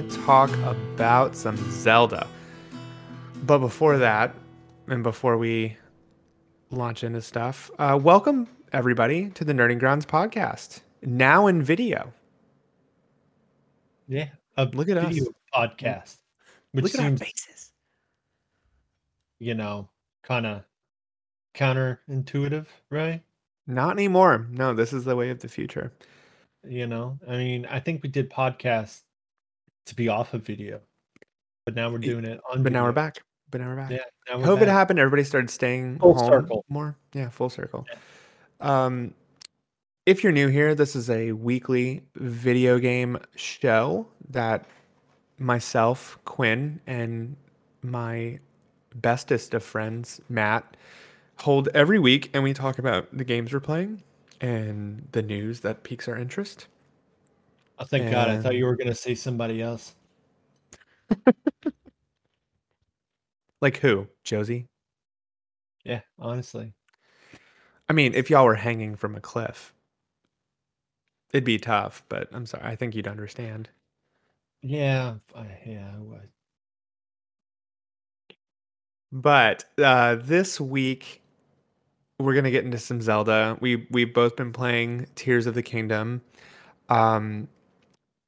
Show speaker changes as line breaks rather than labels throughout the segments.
gonna talk about some Zelda. But before that, and before we launch into stuff, uh, welcome everybody to the Nerding Grounds podcast. Now in video.
Yeah, a
Look at us.
podcast, which
Look at our
seems
faces.
you know kind of counterintuitive, right?
Not anymore. No, this is the way of the future.
You know, I mean, I think we did podcasts to be off of video, but now we're doing it on.
But now we're back. But now we're back.
Yeah, now we're
COVID
back.
happened. Everybody started staying
Full
home
circle.
more. Yeah, full circle. Um, if you're new here, this is a weekly video game show that myself, Quinn, and my bestest of friends, Matt, hold every week, and we talk about the games we're playing and the news that piques our interest.
Oh, thank God! I thought you were gonna say somebody else.
Like who? Josie?
Yeah, honestly.
I mean, if y'all were hanging from a cliff, it'd be tough, but I'm sorry. I think you'd understand.
Yeah, I, yeah, I would.
But uh, this week, we're gonna get into some Zelda. We we've both been playing Tears of the Kingdom. Um,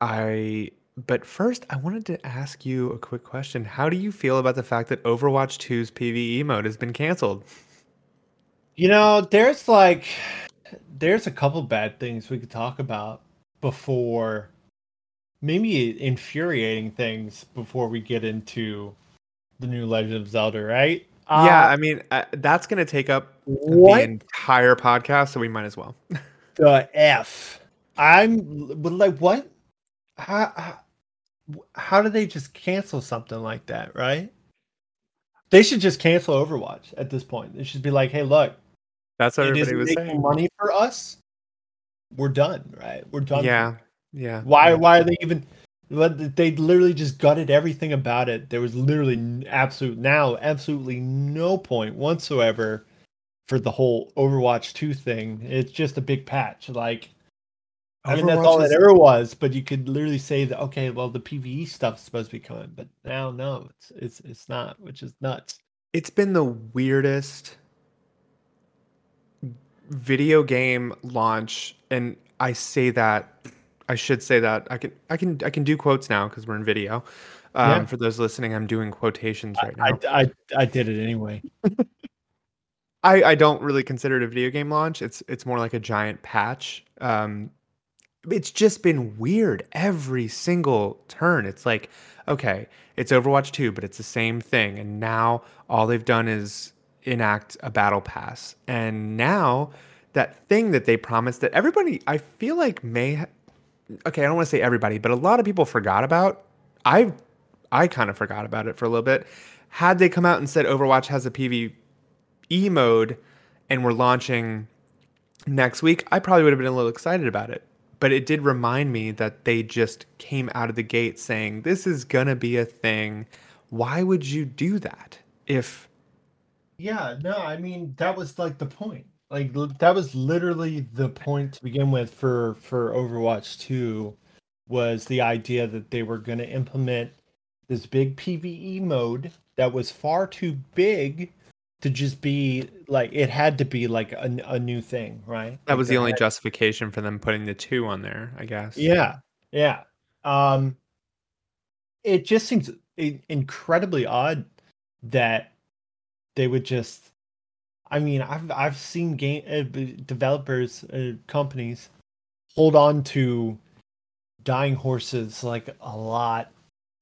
I but first, I wanted to ask you a quick question. How do you feel about the fact that Overwatch 2's PVE mode has been canceled?
You know, there's like there's a couple bad things we could talk about before maybe infuriating things before we get into the new Legend of Zelda, right?
yeah,
Uh,
I mean uh, that's gonna take up
what
the entire podcast, so we might as well.
the f? I'm like what? How, how how do they just cancel something like that, right? They should just cancel Overwatch at this point. They should be like, "Hey, look,
That's what
it
everybody was
making
saying.
money for us. We're done, right? We're done."
Yeah, yeah.
Why?
yeah.
Why are they even? They literally just gutted everything about it. There was literally absolute now absolutely no point whatsoever for the whole Overwatch two thing. It's just a big patch. Like I mean, that's all
is-
it ever was. But you could literally say that okay, well the PVE stuff's supposed to be coming, but now no, it's it's it's not, which is nuts.
It's been the weirdest video game launch, and I say that I should say that I can I can I can do quotes now because we're in video. Um,
Yeah.
For those listening, I'm doing quotations right now.
I, I I did it anyway.
I, I don't really consider it a video game launch. It's it's more like a giant patch. Um, it's just been weird every single turn. It's like, okay, it's Overwatch 2, but it's the same thing. And now all they've done is enact a battle pass. And now that thing that they promised that everybody, I feel like may, ha- okay, I don't want to say everybody, but a lot of people forgot about. I I kind of forgot about it for a little bit. Had they come out and said Overwatch has a PvE mode and we're launching next week, I probably would have been a little excited about it. But it did remind me that they just came out of the gate saying, this is going to be a thing. Why would you do that? If,
Yeah, no, I mean that was like the point. Like that was literally the point to begin with for for Overwatch 2 was the idea that they were going to implement this big PvE mode that was far too big to just be like it had to be like a, a new thing, right?
that
Like,
was the only
had-
justification for them putting the two on there, I guess.
Yeah, yeah. Um, it just seems incredibly odd that they would just. I mean, I've I've seen game uh, developers, uh, companies hold on to dying horses like a lot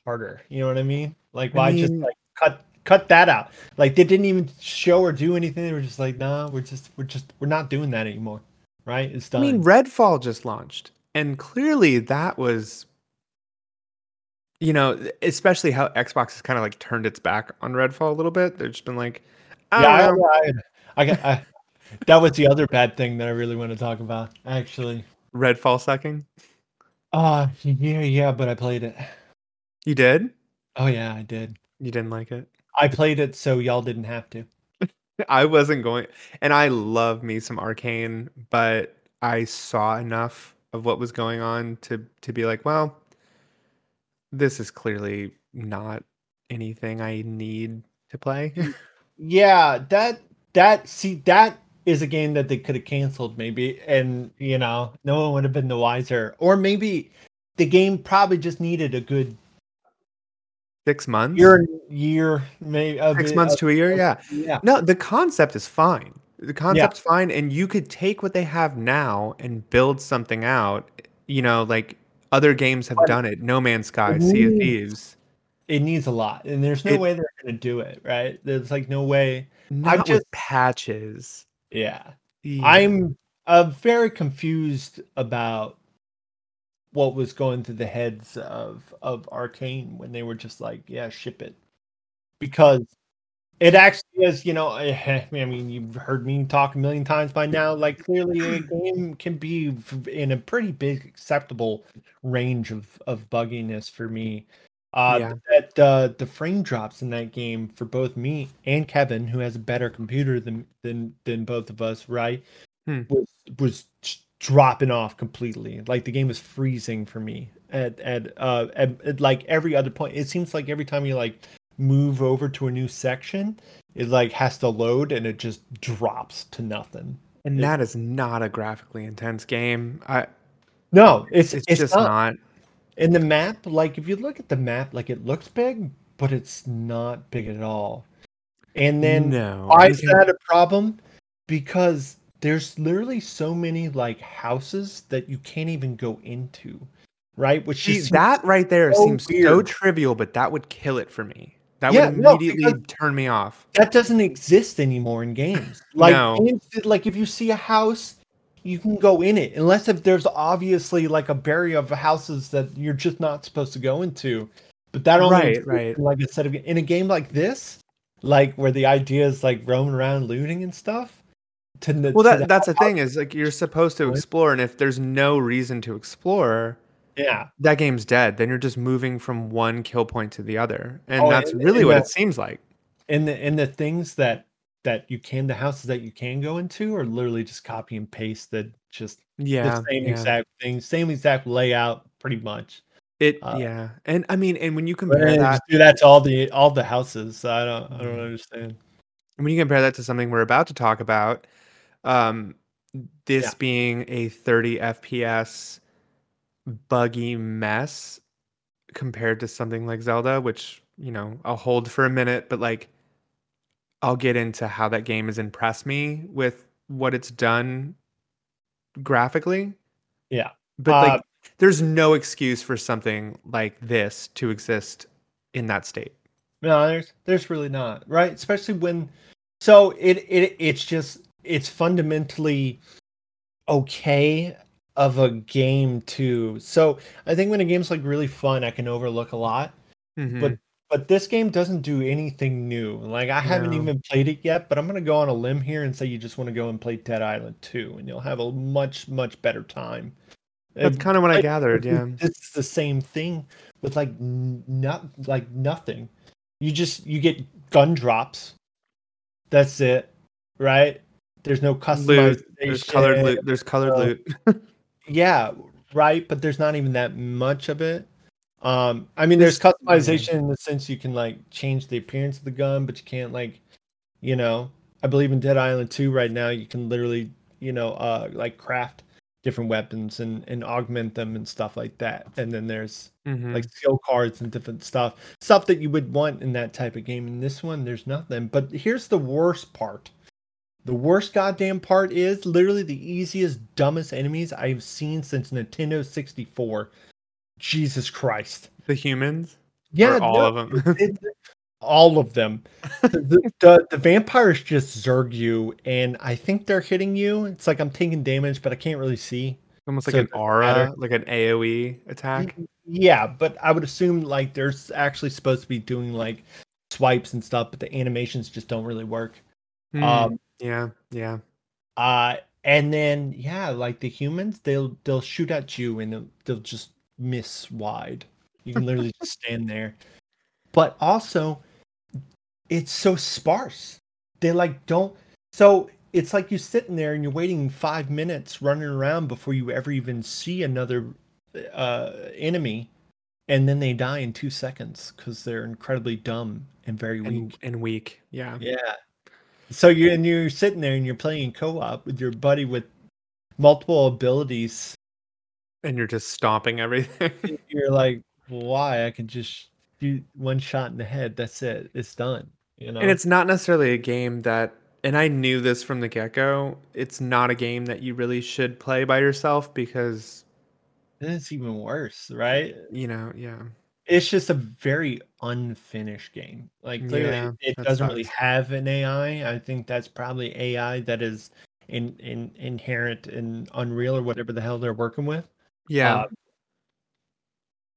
harder. You know what I mean? Like,
I
why just like cut cut that out? Like, they didn't even show or do anything. They were just like, nah, we're just we're just we're not doing that anymore. Right? It's done.
I mean, Redfall just launched, and clearly that was, you know, especially how Xbox has kind of like turned its back on Redfall a little bit. They've just been like, I
yeah,
don't know.
I, I, I, I, that was the other bad thing that I really want to talk about. Actually,
Redfall sucking.
uh yeah, yeah, but I played it.
You did?
Oh yeah, I did.
You didn't like it?
I played it so y'all didn't have to.
I wasn't going, and I love me some Arkane, but I saw enough of what was going on to to be like, well, this is clearly not anything I need to play.
Yeah, that that see that is a game that they could have canceled maybe, and you know no one would have been the wiser. Or maybe the game probably just needed a good
Six months?
year, year maybe
Six months to a year? Yeah.
yeah,
No, the concept is fine. The concept's fine, and you could take what they have now and build something out. You know, like other games have
But
done it. No Man's Sky,
it
Sea of Thieves.
it needs a lot, and there's no
It-
way they're gonna do it. Right? There's like no way.
Not with
just-
patches.
Yeah.
Yeah.
I'm uh, very confused about what was going through the heads of of Arkane when they were just like, "Yeah, ship it," because it actually is. You know, I mean, you've heard me talk a million times by now. Like, clearly, a game can be in a pretty big acceptable range of of bugginess for me. Uh,
Yeah.
That uh, the frame drops in that game for both me and Kevin, who has a better computer than than than both of us, right?
Hmm.
Was was dropping off completely. Like the game was freezing for me at at uh at, at like every other point. It seems like every time you like move over to a new section, it like has to load and it just drops to nothing.
and
it-
that is not a graphically intense game. I
No, it's
it's,
it's,
just
not.
not.
And the map, like if you look at the map, like it looks big, but it's not big at all. And then
no.
why is that a problem? Because there's literally so many like houses that you can't even go into, right? Which
See, that right there
so
seems so trivial, but that would kill it for me. That
Yeah,
would immediately
because-
turn me off.
that doesn't exist anymore in games. Like,
No.
games like if you see a house, you can go in it, unless if there's obviously like a barrier of houses that you're just not supposed to go into. But that only
Right, right.
like a set of in a game like this, like where the idea is like roaming around looting and stuff. To the,
Well,
to
that that's the thing is like you're supposed to explore, and if there's no reason to explore,
Yeah,
that game's dead. Then you're just moving from one kill point to the other, and
Oh,
that's
and-
really
and
what
the-
it seems like.
and the and the things that that you can the houses that you can go into are literally just copy and paste that just
Yeah,
the same
yeah.
exact thing, same exact layout, pretty much.
It
uh,
yeah, and I mean, and when you compare that,
just do that to all the all the houses. I don't I don't
Mhm.
understand.
when you compare that to something we're about to talk about, um, this
Yeah.
being a 30 FPS buggy mess compared to something like Zelda, which you know I'll hold for a minute, but like I'll get into how that game has impressed me with what it's done graphically.
Yeah.
But
Uh,
like there's no excuse for something like this to exist in that state.
No, there's there's really not right, especially when. So it it it's just it's fundamentally okay of a game too. So I think when a game's like really fun, I can overlook a lot.
Mhm.
But but this game doesn't do anything new. Like I haven't even played it yet, but I'm gonna go on a limb here and say you just want to go and play Dead Island 2, and you'll have a much much better time.
that's kind of what I
like,
gathered, yeah.
It's the same thing with like n- not like nothing. You just you get gun drops. That's it, right? There's no customization.
Loot. There's colored loot. There's colored
uh,
loot.
Yeah, right. But there's not even that much of it. Um, I mean, there's customization in the sense you can like change the appearance of the gun, but you can't like, you know. I believe in Dead Island 2 right now, you can literally, you know, uh, like craft different weapons and and augment them and stuff like that. And then there's
Mhm.
like skill cards and different stuff stuff that you would want in that type of game in this one there's nothing but here's the worst part the worst goddamn part is literally the easiest dumbest enemies i've seen since nintendo 64 jesus christ
the humans.
yeah
or all
no,
of them.
it- all of them the, the, the vampires just zerg you and i think they're hitting you it's like i'm taking damage but i can't really see
Almost like an aura,
matter.
like an AOE attack.
Yeah, but I would assume like there's actually supposed to be doing like swipes and stuff, but the animations just don't really work.
Hmm,
Um,
yeah, yeah.
uh, and then yeah, like the humans, they'll they'll shoot at you and they'll, they'll just miss wide. You can literally just stand there. But also, it's so sparse. They like don't. So it's like you're sitting there and you're waiting five minutes running around before you ever even see another uh enemy and then they die in two seconds because they're incredibly dumb and very
and,
weak.
and weak. Yeah.
Yeah. So you and you're sitting there and you're playing co-op with your buddy with multiple abilities.
And you're just stomping everything.
You're like, why? I can just shoot one shot in the head. That's it. It's done. You know.
And it's not necessarily a game that and I knew this from the get-go. It's not a game that you really should play by yourself because
it's even worse, right?
you know, yeah.
It's just a very unfinished game. Like clearly,
Yeah,
it doesn't really have an AI. I think that's probably AI that is in, in inherent in Unreal or whatever the hell they're working with.
Yeah.
Uh,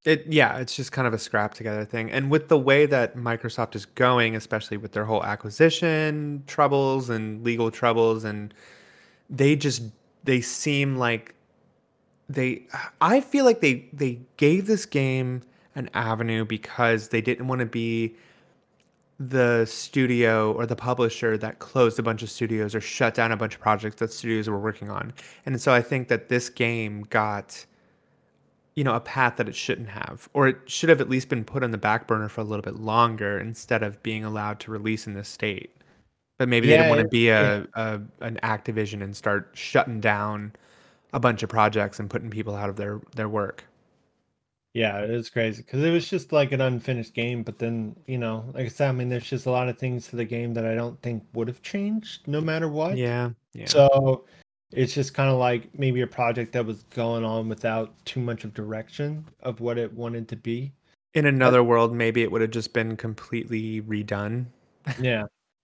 It yeah, it's just kind of a scrap together thing. And with the way that Microsoft is going, especially with their whole acquisition troubles and legal troubles and they just they seem like they I feel like they they gave this game an avenue because they didn't want to be the studio or the publisher that closed a bunch of studios or shut down a bunch of projects that studios were working on. And so I think that this game got you know, a path that it shouldn't have, or it should have at least been put on the back burner for a little bit longer instead of being allowed to release in this state. But maybe they didn't want to be a, a an Activision and start shutting down a bunch of projects and putting people out of their their work.
Yeah, it was crazy because it was just like an unfinished game. But then, you know, like I said, I mean, there's just a lot of things to the game that I don't think would have changed no matter what.
Yeah, yeah,
So it's just kind of like maybe a project that was going on without too much of direction of what it wanted to be.
In another world, maybe it would have just been completely redone.
Yeah.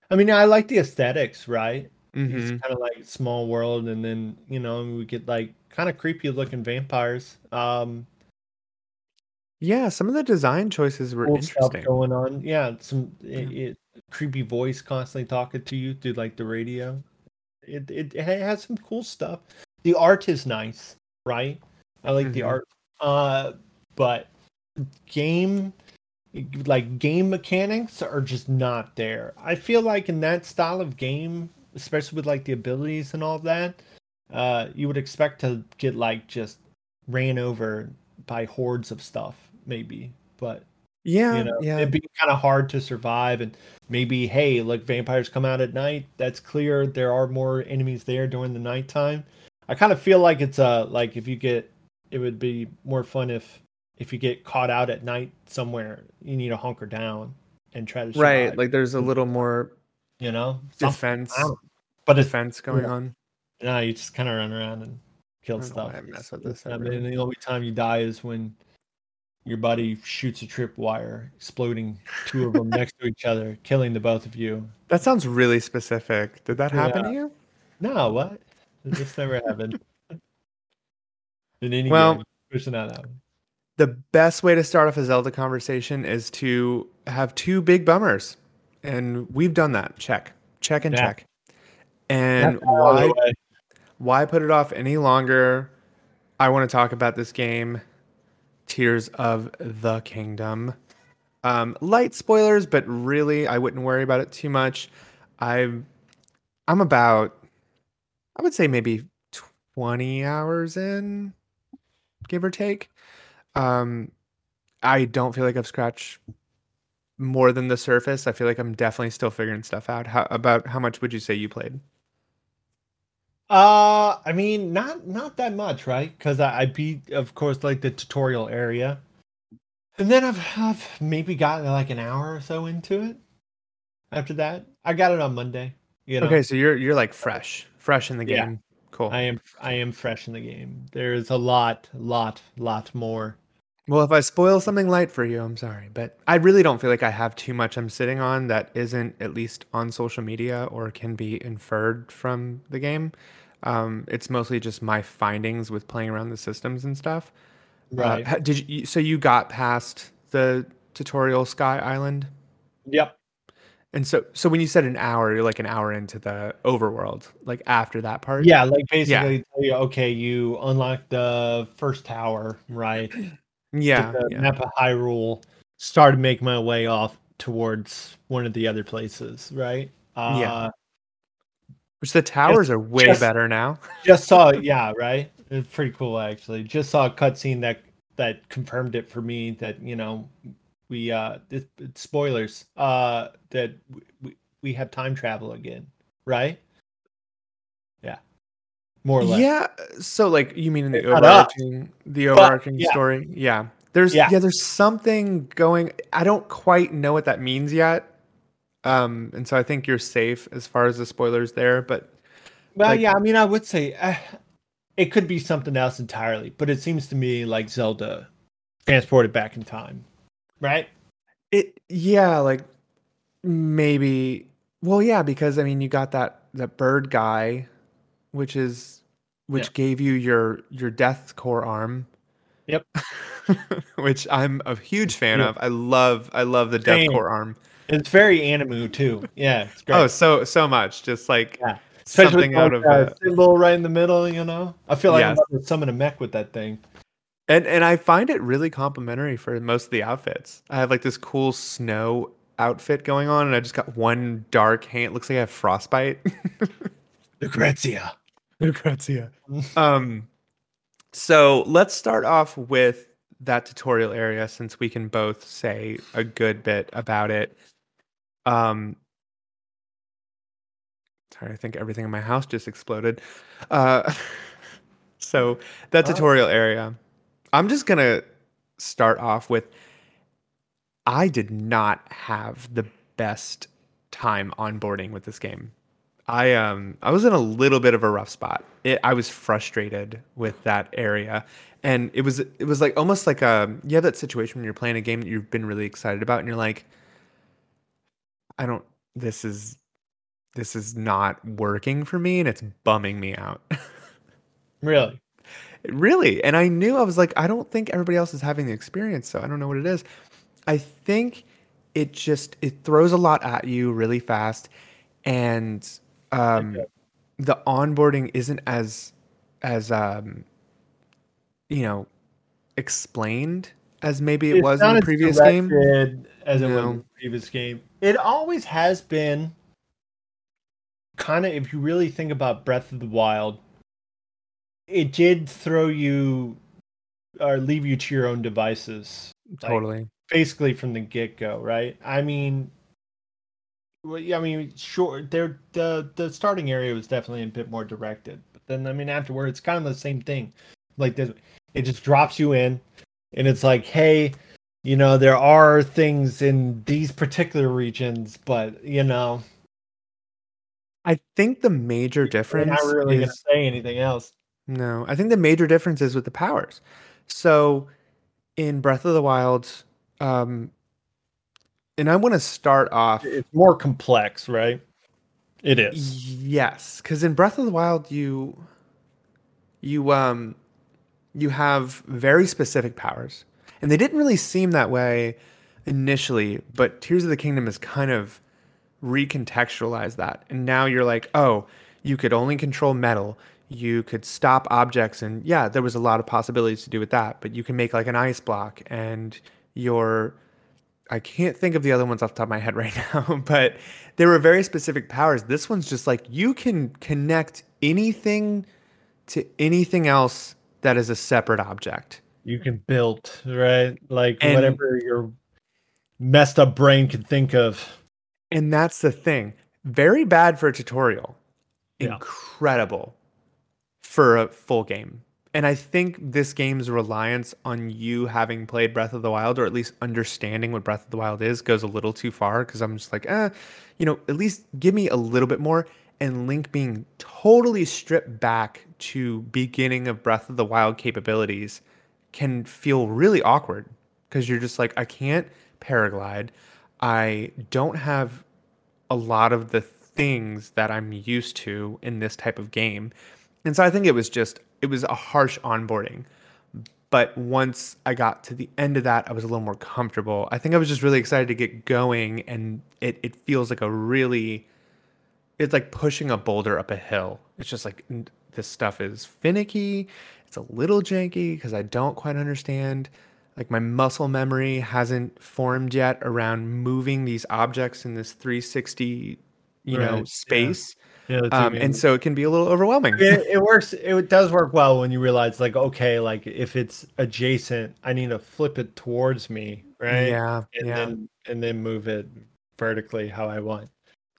I mean, I like the aesthetics, right?
hmm
It's kind of like small world, and then you know we get like kind of creepy looking vampires. Um,
Yeah, some of the design choices were
cool stuff
interesting.
going on. Yeah, some it, it, creepy voice constantly talking to you through like the radio. It, it it has some cool stuff. The art is nice, right? I like the
Mhm.
art. Uh, but game like game mechanics are just not there. I feel like in that style of game, especially with like the abilities and all that, uh, you would expect to get like just ran over by hordes of stuff, maybe. But
Yeah,
you know,
yeah.
it'd be kind of hard to survive. And maybe, hey, like vampires come out at night. That's clear. There are more enemies there during the nighttime. I kind of feel like it's uh like if you get, it would be more fun if if you get caught out at night somewhere, you need to hunker down and try to survive.
Right, like there's a little more
you know,
defense
I don't- But it's
defense going on.
no, you just kind of run around and kill
I don't know
stuff.
why I mess with this
I mean, the only time you die is when your buddy shoots a tripwire, exploding two of them next to each other, killing the both of you.
That sounds really specific. Did that happen
Yeah.
to you?
No, what? This never happened. In any
Well-
game, pushing that out.
The best way to start off a Zelda conversation is to have two big bummers. And we've done that. Check. Check and
Yeah.
check. And
That's
why why put it off any longer? I want to talk about this game, Tears of the Kingdom. Um, light spoilers, but really, I wouldn't worry about it too much. I've, I'm about, I would say maybe 20 hours in, give or take. Um, I don't feel like I've scratched more than the surface. I feel like I'm definitely still figuring stuff out. How about how much would you say you played?
Uh, I mean, not not that much, right? Because I, I beat, of course, like the tutorial area, and then I've, I've maybe gotten like an hour or so into it. After that, I got it on Monday. You know,
Okay, so you're you're like fresh, fresh in the game.
Yeah.
game. Cool.
I am I am fresh in the game. There's a lot, lot, lot more.
Well, if I spoil something light for you, I'm sorry, but I really don't feel like I have too much I'm sitting on that isn't at least on social media or can be inferred from the game. Um, it's mostly just my findings with playing around the systems and stuff. Uh,
Right.
ha- did you? So you got past the tutorial Sky Island,
yep.
and so so when you said an hour, you're like an hour into the overworld, like after that part.
Yeah, like basically tell you, okay, you unlock the first tower, right?
yeah,
the
yeah.
map of Hyrule, started making my way off towards one of the other places, right? Uh,
Yeah. Which the towers are way
just-
better now.
Just saw, yeah, right. It's pretty cool actually. Just saw a cutscene that that confirmed it for me that you know we uh this, spoilers uh that we, we have time travel again, right? Yeah, more or less.
Yeah. So like you mean in the
It's not us,
overarching the overarching
yeah.
story? Yeah. There's
Yeah.
yeah. there's something going I don't quite know what that means yet. Um and so I think you're safe as far as the spoilers there, but
Well,
Like-
yeah, I mean, I would say uh, it could be something else entirely, but it seems to me like Zelda transported back in time, right?
it yeah, like maybe well yeah, because I mean you got that that bird guy which is which
Yeah.
gave you your your death core arm.
Yep.
which I'm a huge fan
Yeah.
of. I love I love the death core arm.
It's very animu too. Yeah, it's great.
Oh, so so much. Just like
Yeah. Especially
something out
like
of
that
uh,
symbol right in the middle. You know, I feel like I'm
Yes.
about to summon a mech with that thing.
and and I find it really complimentary for most of the outfits. I have like this cool snow outfit going on, and I just got one dark hand. It looks like I have frostbite.
Lucrezia.
Lucrezia. um, so let's start off with that tutorial area since we can both say a good bit about it. Um, sorry, I think everything in my house just exploded. Uh, so that
Oh.
tutorial area, I'm just gonna start off with. I did not have the best time onboarding with this game. I um I was in a little bit of a rough spot. It, I was frustrated with that area, and it was it was like almost like a you have that situation when you're playing a game that you've been really excited about, and you're like, I don't. This is this is not working for me, and it's bumming me out.
Really?
really, and I knew I was like, I don't think everybody else is having the experience, so I don't know what it is. I think it just it throws a lot at you really fast, and um,
Okay.
the onboarding isn't as as um, you know explained as maybe it
It's
was in the previous game.
as it was in the previous game. It always has been kind of if you really think about Breath of the Wild, it did throw you or leave you to your own devices
Totally.
basically from the get go, right? I mean, well, yeah, I mean, sure, there the the starting area was definitely a bit more directed, but then I mean, afterward, it's kind of the same thing. Like this, it just drops you in, and it's like, hey, you know, there are things in these particular regions, but you know,
I think the major difference i'm
not really gonna say anything else.
No, I think the major difference is with the powers. So in Breath of the Wild, um, and I want to start off.
It's more complex, right? It is.
Yes, because in Breath of the Wild, you you um you have very specific powers, and they didn't really seem that way initially. But Tears of the Kingdom has kind of recontextualized that, and now you're like, oh, you could only control metal. You could stop objects, and yeah, there was a lot of possibilities to do with that. But you can make like an ice block, and your I can't think of the other ones off the top of my head right now, but there were very specific powers. This one's just like you can connect anything to anything else that is a separate object.
You can build, right? Like
And-
whatever your messed up brain can think of.
And that's the thing. Very bad for a tutorial.
Yeah.
Incredible for a full game. And I think this game's reliance on you having played Breath of the Wild, or at least understanding what Breath of the Wild is, goes a little too far because I'm just like, eh, you know, at least give me a little bit more. And Link being totally stripped back to beginning of Breath of the Wild capabilities can feel really awkward because you're just like, I can't paraglide. I don't have a lot of the things that I'm used to in this type of game. And so I think it was just it was a harsh onboarding. But once I got to the end of that, I was a little more comfortable. I think I was just really excited to get going and it it feels like a really it's like pushing a boulder up a hill. It's just like this stuff is finicky. It's a little janky because I don't quite understand. Like my muscle memory hasn't formed yet around moving these objects in this 360, you
Right,
know, space.
Yeah, two
um, and so it can be a little overwhelming.
it, it works. It does work well when you realize, like, okay, like if it's adjacent, I need to flip it towards me, right?
Yeah,
and
yeah.
then and then move it vertically how I want.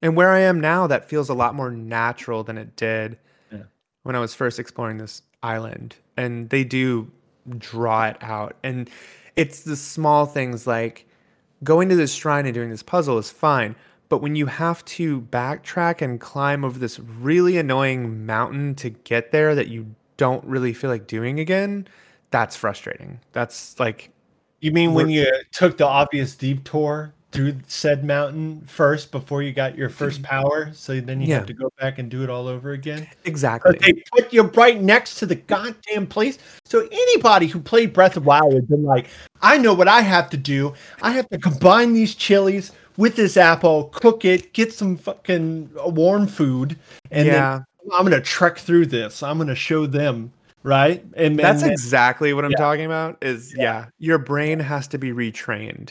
And where I am now, that feels a lot more natural than it did
Yeah.
when I was first exploring this island. And they do draw it out. And it's the small things like going to this shrine and doing this puzzle is fine. But when you have to backtrack and climb over this really annoying mountain to get there that you don't really feel like doing again, that's frustrating. That's like,
You mean when you took the obvious deep tour through said mountain first before you got your first mm-hmm. power, so then you
Yeah.
have to go back and do it all over again?
exactly.
But they put you right next to the goddamn place. So anybody who played Breath of Wild has been like, I know what I have to do. I have to combine these chilies with this apple, cook it, get some fucking uh, warm food, and
yeah.
then I'm gonna trek through this. I'm gonna show them, right? And
That's
and,
exactly what I'm
Yeah.
talking about. Is yeah. your brain has to be retrained.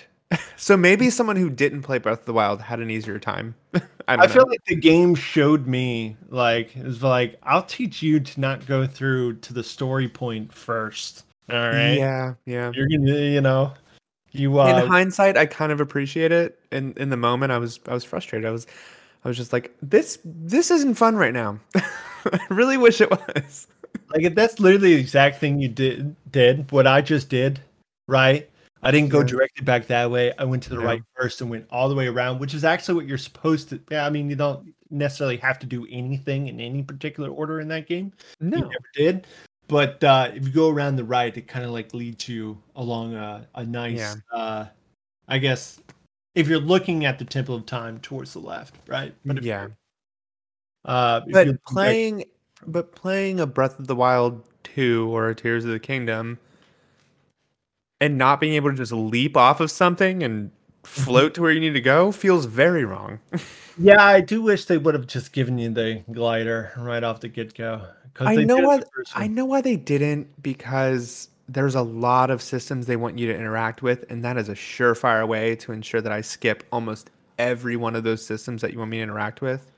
So maybe someone who didn't play Breath of the Wild had an easier time. I
I feel like the game showed me like it's like I'll teach you to not go through to the story point first. All right.
Yeah, yeah.
You're gonna you know you uh
in hindsight, I kind of appreciate it. In in the moment, I was I was frustrated. I was I was just like this this isn't fun right now. I really wish it was.
like if that's literally the exact thing you did did what I just did, right? I didn't go
Yeah.
directly back that way. I went to the
Yeah.
right first and went all the way around, which is actually what you're supposed to. Yeah, I mean, you don't necessarily have to do anything in any particular order in that game. You
No.
never did. But uh, if you go around the right, it kind of like leads you along a, a nice,
Yeah.
uh, I guess, if you're looking at the Temple of Time towards the left, right? But if
Yeah.
uh, if
But playing but playing a Breath of the Wild 2 or a Tears of the Kingdom and not being able to just leap off of something and float to where you need to go feels very wrong.
yeah, I do wish they would have just given you the glider right off the get go.
I know what I know why they didn't because there's a lot of systems they want you to interact with, and that is a surefire way to ensure that I skip almost every one of those systems that you want me to interact with.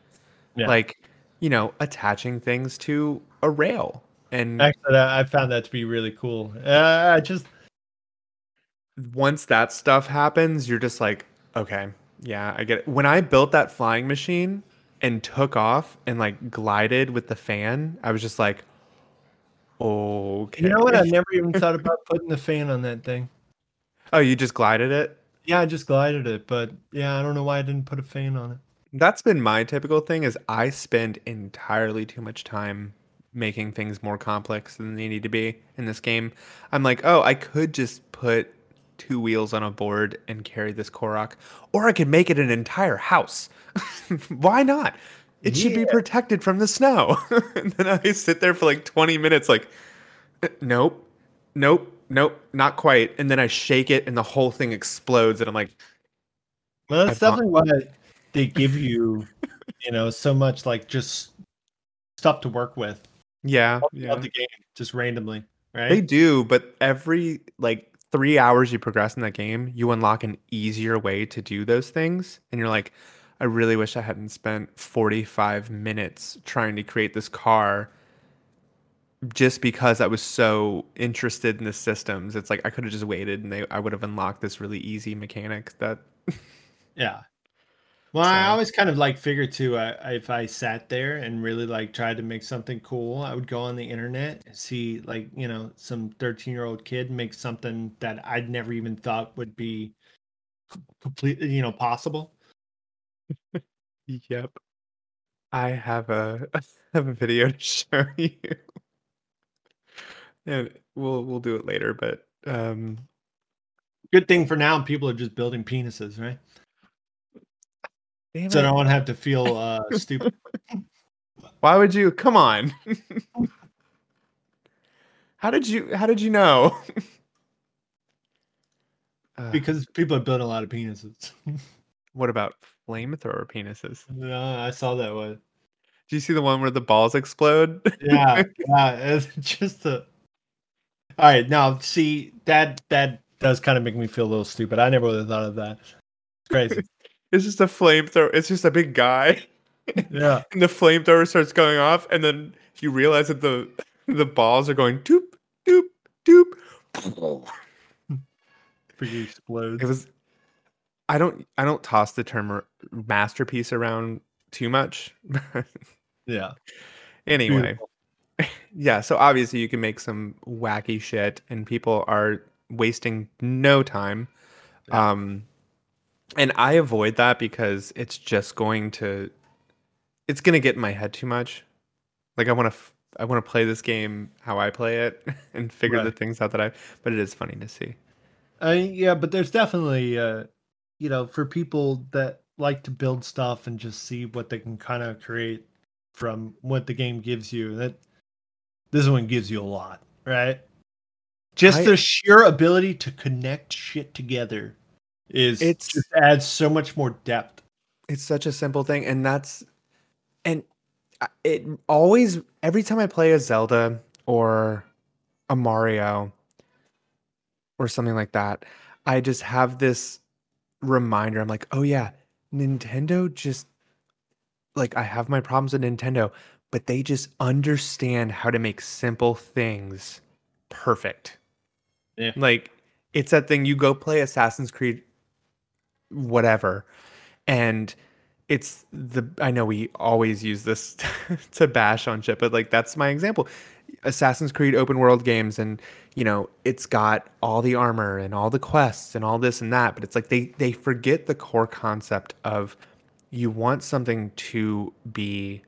Yeah.
Like, you know, attaching things to a rail. And
Actually, I I found that to be really cool. Uh, I just
once that stuff happens, you're just like, okay, yeah, I get it. When I built that flying machine and took off and like glided with the fan, I was just like, okay.
you know what? I never even thought about putting the fan on that thing.
Oh, you just glided it?
Yeah, I just glided it, but yeah, I don't know why I didn't put a fan on it.
That's been my typical thing is I spend entirely too much time making things more complex than they need to be in this game. I'm like, oh, I could just put two wheels on a board and carry this Korok, or I could make it an entire house. Why not? It should be protected from the snow. and then I sit there for like 20 minutes, like, "Uh, nope, nope, nope, not quite. And then I shake it and the whole thing explodes. And I'm like,
Well, that's definitely why they give you, you know, so much like just stuff to work with
yeah, yeah.
the game, just randomly, right?
They do, but every like three hours you progress in that game, you unlock an easier way to do those things. And you're like, I really wish I hadn't spent 45 minutes trying to create this car just because I was so interested in the systems. It's like I could have just waited and they I would have unlocked this really easy mechanic that
Yeah. Well, I always kind of like figure too. I- if I sat there and really like tried to make something cool, I would go on the internet and see like you know some thirteen year old kid make something that I'd never even thought would be completely you know possible.
Yep. I have a I have a video to show you. And we'll we'll do it later, but um
Good thing for now, people are just building penises, right?
Damn
So
it.
no one have to feel uh, stupid.
Why would you? Come on. how did you? How did you know? Uh,
because people are building a lot of penises.
what about flamethrower penises?
yeah, I saw that one.
Do you see the one where the balls explode?
Yeah, yeah, it's just a. All right, now see that that does kind of make me feel a little stupid. I never would have thought of that. It's crazy.
It's just a flamethrower. It's just a big guy.
Yeah.
and the flamethrower starts going off, and then you realize that the the balls are going doop doop doop.
Freaking explodes.
It was. I don't. I don't toss the term masterpiece around too much.
yeah.
anyway,
Beautiful.
yeah. So obviously you can make some wacky shit, and people are wasting no time.
Yeah.
Um, and I avoid that because it's just going to. It's gonna get in my head too much. Like I want to. F- I want to play this game how I play it and figure the things out that I. But it is funny to see.
I yeah, but there's definitely uh you know, for people that like to build stuff and just see what they can kind of create from what the game gives you. That this one gives you a lot, right? Just
I-
the sheer ability to connect shit together is
It's-
just adds so much more depth.
It's such a simple thing, and that's and it always every time I play a Zelda or a Mario or something like that, I just have this reminder. I'm like, oh yeah, Nintendo just like I have my problems with Nintendo, but they just understand how to make simple things perfect.
Yeah.
Like it's that thing you go play Assassin's Creed whatever and it's the I know we always use this to bash on shit, but like that's my example. Assassin's Creed open world games and you know, it's got all the armor and all the quests and all this and that, but it's like they they forget the core concept of you want something to be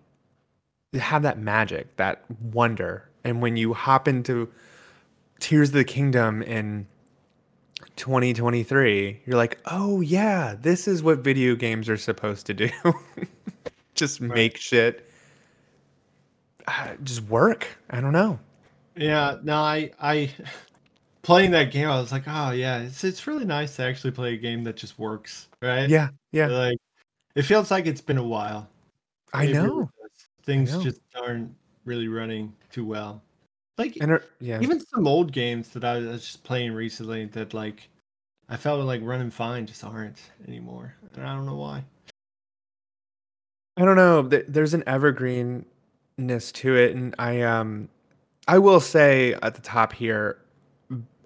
have that magic, that wonder. And when you hop into Tears of the Kingdom in 2023, you're like, oh yeah, this is what video games are supposed to do. just make shit uh, just work. I don't know.
Yeah, no, I I playing that game, I was like, oh yeah, it's it's really nice to actually play a game that just works, right?
Yeah, yeah,
Like it feels like it's been a while.
I know.
Things
know.
just aren't really running too well. Like
And yeah,
even some old games that I was just playing recently that like I felt like running fine just aren't anymore. And I don't know why.
I don't know. There's an evergreenness to it, and I um, I will say at the top here,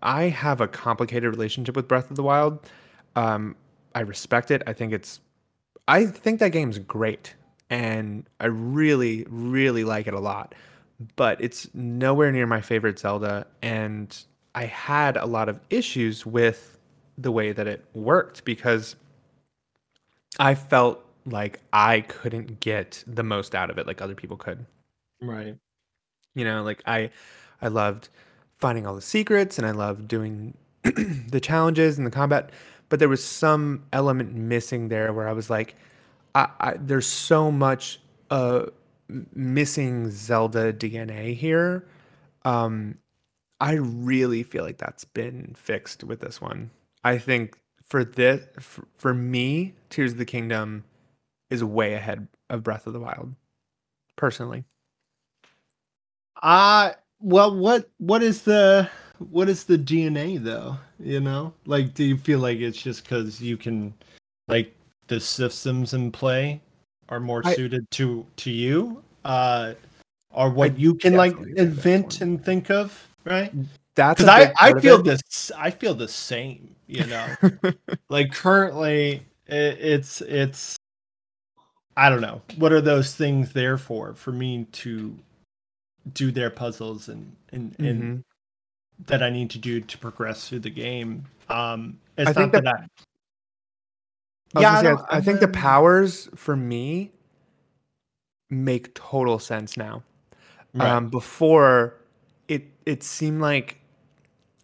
I have a complicated relationship with Breath of the Wild. Um, I respect it. I think it's, I think that game's great, and I really, really like it a lot. But it's nowhere near my favorite Zelda, and I had a lot of issues with the way that it worked because I felt like I couldn't get the most out of it like other people could.
Right.
You know, like I I loved finding all the secrets and I loved doing the challenges and the combat, but there was some element missing there where I was like I, I there's so much uh missing Zelda DNA here. Um I really feel like that's been fixed with this one. I think for this for, for me, Tears of the Kingdom is way ahead of Breath of the Wild. Personally.
Uh well what what is the what is the DNA though? You know? Like do you feel like it's just cuz you can like the systems in play are more
I-
suited to to you? Uh or what you can like
definitely think that's
invent and think of, right?
That's
Cuz
a
I
big
I feel this I feel the same, you know. like currently it, it's it's I don't know. What are those things there for? For me to do their puzzles and and, and
Mhm.
that I need to do to progress through the game. Um it's
I
not
think
that,
that-
I Yeah, I
say, I, I think the
um,
powers for me make total sense now.
right,
Um, before it it seemed like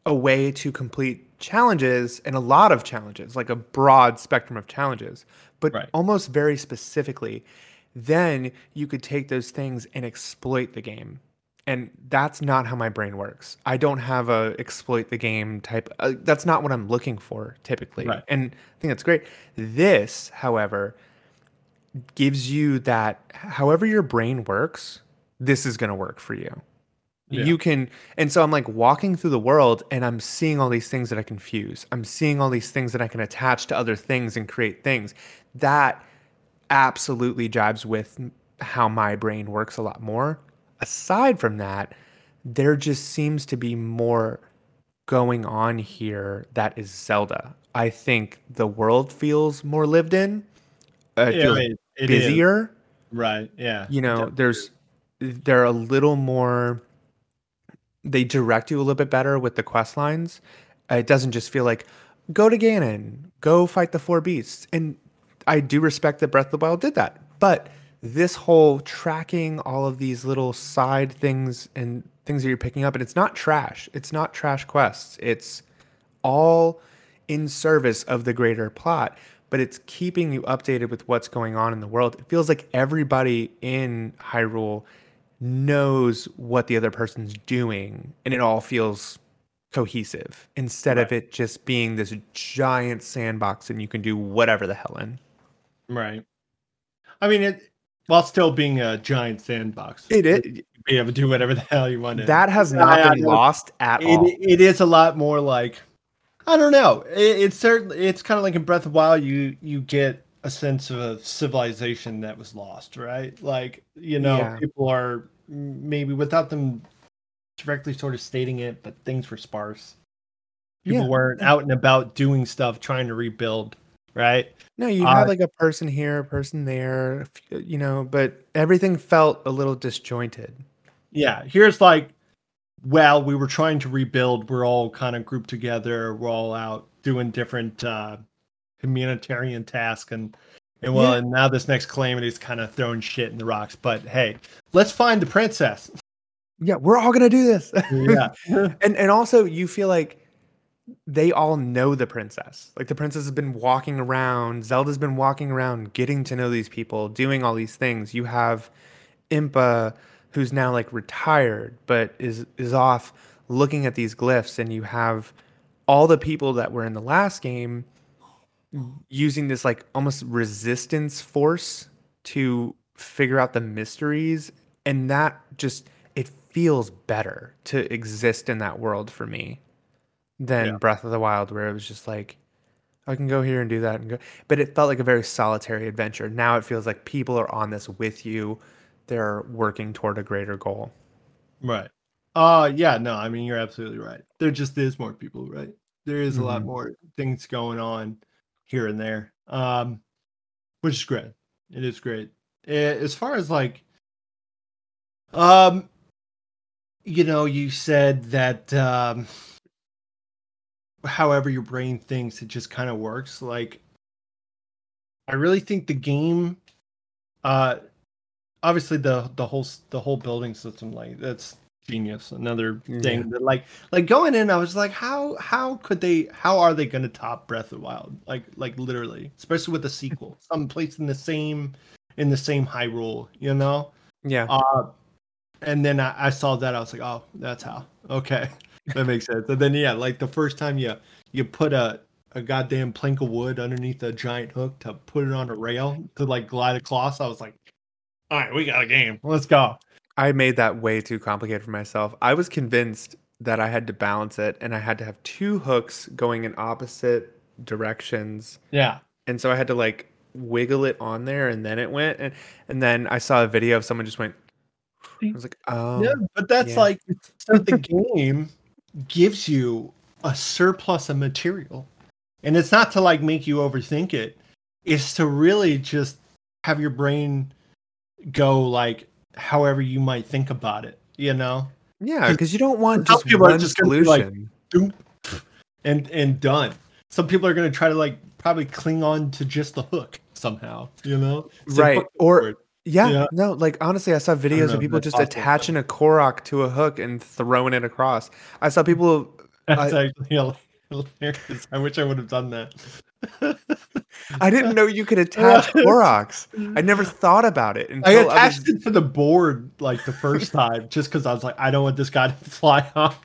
a way to complete challenges and a lot of challenges, like a broad spectrum of challenges, but
Right.
almost very specifically. Then you could take those things and exploit the game. And that's not how my brain works. I don't have a exploit the game type. Uh, that's not what I'm looking for typically.
Right.
And I think that's great. This, however, gives you that however your brain works, this is going to work for you.
Yeah.
You can, and so I'm like walking through the world and I'm seeing all these things that I can fuse. I'm seeing all these things that I can attach to other things and create things. That absolutely jibes with how my brain works a lot more. Aside from that, there just seems to be more going on here that is Zelda. I think the world feels more lived in. Uh, it
Yeah, it- it is.
busier.
Right. Yeah.
You know,
Definitely.
there's they're a little more they direct you a little bit better with the quest lines. Uh, It doesn't just feel like go to Ganon, go fight the four beasts. And I do respect that Breath of the Wild did that. But this whole tracking all of these little side things and things that you're picking up, and it's not trash. It's not trash quests. It's all in service of the greater plot, but it's keeping you updated with what's going on in the world. It feels like everybody in Hyrule knows what the other person's doing, and it all feels cohesive instead of it just being this giant sandbox and you can do whatever the hell in.
Right. I mean, it while still being a giant sandbox.
It is
Be able to do whatever the hell you want. to.
that has not
I
been
know.
lost at all.
It, it is a lot more like I don't know. It, it's certainly it's kind of like in Breath of Wild. You you get a sense of a civilization that was lost, right? Like you know,
Yeah.
people are maybe without them directly sort of stating it, but things were sparse. People
Yeah.
weren't out and about doing stuff, trying to rebuild, right?
No, you
Uh,
had like a person here, a person there, you know, but everything felt a little disjointed.
Yeah, here's like, well, we were trying to rebuild. We're all kind of grouped together. We're all out doing different uh, humanitarian tasks, and and well,
Yeah.
and now this next calamity is kind of throwing shit in the rocks. But hey, let's find the princess.
Yeah, we're all gonna do this.
Yeah,
and and also you feel like they all know the princess. Like the princess has been walking around, Zelda's been walking around, getting to know these people, doing all these things. You have Impa, who's now like retired, but is is off looking at these glyphs, and you have all the people that were in the last game using this like almost resistance force to figure out the mysteries and that just it feels better to exist in that world for me than
Yeah.
Breath of the Wild where it was just like I can go here and do that and go but it felt like a very solitary adventure. Now it feels like people are on this with you. They're working toward a greater goal.
right. Uh yeah, no, I mean you're absolutely right. There just is more people, right? There is a lot
Mhm.
more things going on here and there. Um which is great. It is great. As far as like um you know, you said that um however your brain thinks it just kind of works. Like I really think the game uh obviously the the whole the whole building system like that's genius another thing
Yeah.
that like like going in i was like how how could they how are they going to top breath of the wild? Like like literally especially with the sequel. Some place in the same in the same high hyrule you know?
Yeah.
uh and then I, I saw that i was like oh that's how. Okay that makes sense and then yeah like the first time you you put a a goddamn plank of wood underneath a giant hook to put it on a rail to like glide across i was like all right we got a game let's go
I made that way too complicated for myself. I was convinced that I had to balance it and I had to have two hooks going in opposite directions.
yeah
And so I had to like wiggle it on there and then it went and and then I saw a video of someone just went I was like, "Oh,
yeah but that's
yeah.
like so the game gives you a surplus of material. And it's not to like make you overthink it. It's to really just have your brain go like however you might think about it you know?
Yeah, because you don't want just
people are
one
just gonna be like, and and done. Some people are going to try to like probably cling on to just the hook somehow you know? It's
Right, or-
word.
Yeah,
yeah.
no, like honestly, I saw videos
know
of people just
possible,
attaching a Korok to a hook and throwing it across. I saw people
that's actually hilarious i wish i would have done that
I didn't know you could attach Koroks. I never thought about it
I
until I, was
attached it to the board like the first time just because I was like, I don't want this guy to fly off.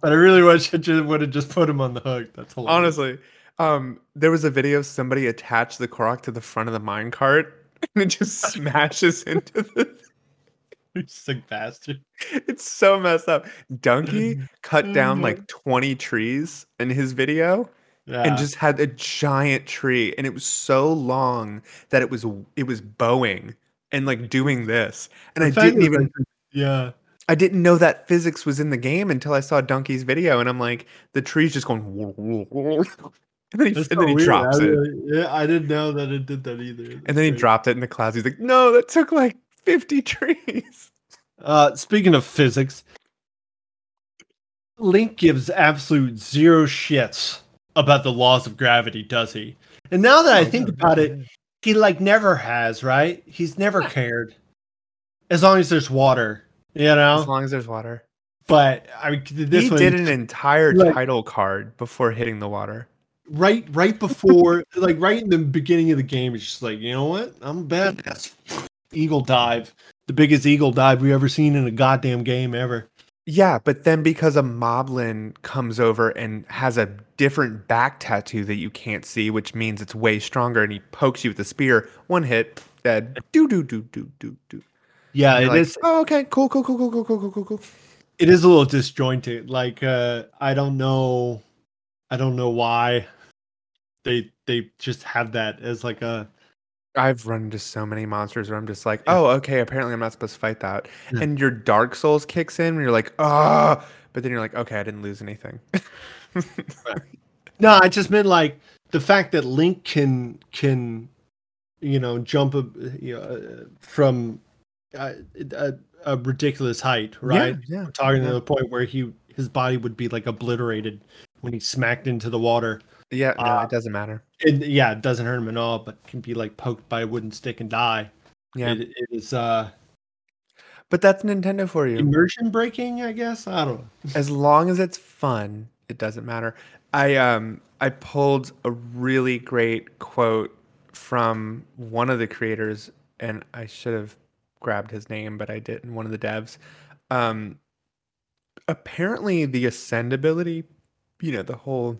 But I really wish I just would have just put him on the hook. That's hilarious.
honestly um there was a video of somebody attached the Korok to the front of the minecart and it just smashes into the
You sick bastard.
it's so messed up. Donkey cut down like mm-hmm. 20 trees in his video
Yeah.
and just had a giant tree and it was so long that it was it was bowing and like doing this and
The
i didn't even
like, yeah.
i didn't know that physics was in the game until i saw donkey's video and i'm like the tree's just going and then he,
That's
and
so
then he
weird.
drops
I,
it
yeah, I didn't know that it did that either.
and
That's
then he
great.
dropped it in the clouds he's like no that took like 50 trees
Uh, speaking of physics, Link gives absolute zero shits about the laws of gravity, does he? And now that I
Oh,
think
no,
about
no,
it, he like never has, right? He's never cared. As long as there's water, you know.
as long as there's water
But I mean, this
he
one
did an entire
like-
title card before hitting the water
right, right before, like right in the beginning of the game, he's just like, you know what? I'm a badass. Eagle dive, the biggest eagle dive we've ever seen in a goddamn game ever.
Yeah, but then because a moblin comes over and has a different back tattoo that you can't see, which means it's way stronger, and he pokes you with a spear, one hit, dead. Do do do do do do.
Yeah, it
you're
is.
Oh, okay, cool, cool, cool, cool, cool, cool, cool, cool, cool.
it is a little disjointed. Like uh I don't know I don't know why they they just have that as like a
I've run into so many monsters where I'm just like,
Yeah.
oh, okay, apparently I'm not supposed to fight that.
Yeah.
And your Dark Souls kicks in, and you're like, ah, but then you're like, okay, I didn't lose anything.
No, I just meant like the fact that Link can can you know jump a, you know, uh, from uh, a, a ridiculous height, right?
Yeah, yeah.
Talking
yeah.
to the point where he his body would be like obliterated when he smacked into the water.
Yeah, no,
Uh,
it doesn't matter.
It, yeah, it doesn't hurt him at all, but can be like poked by a wooden stick and die.
Yeah,
It, it is uh
but that's Nintendo for you.
immersion breaking, I guess. I don't know.
as long as it's fun, it doesn't matter. I um I pulled a really great quote from one of the creators, and I should have grabbed his name, but I didn't. One of the devs. Um, apparently, the ascend ability, you know, the whole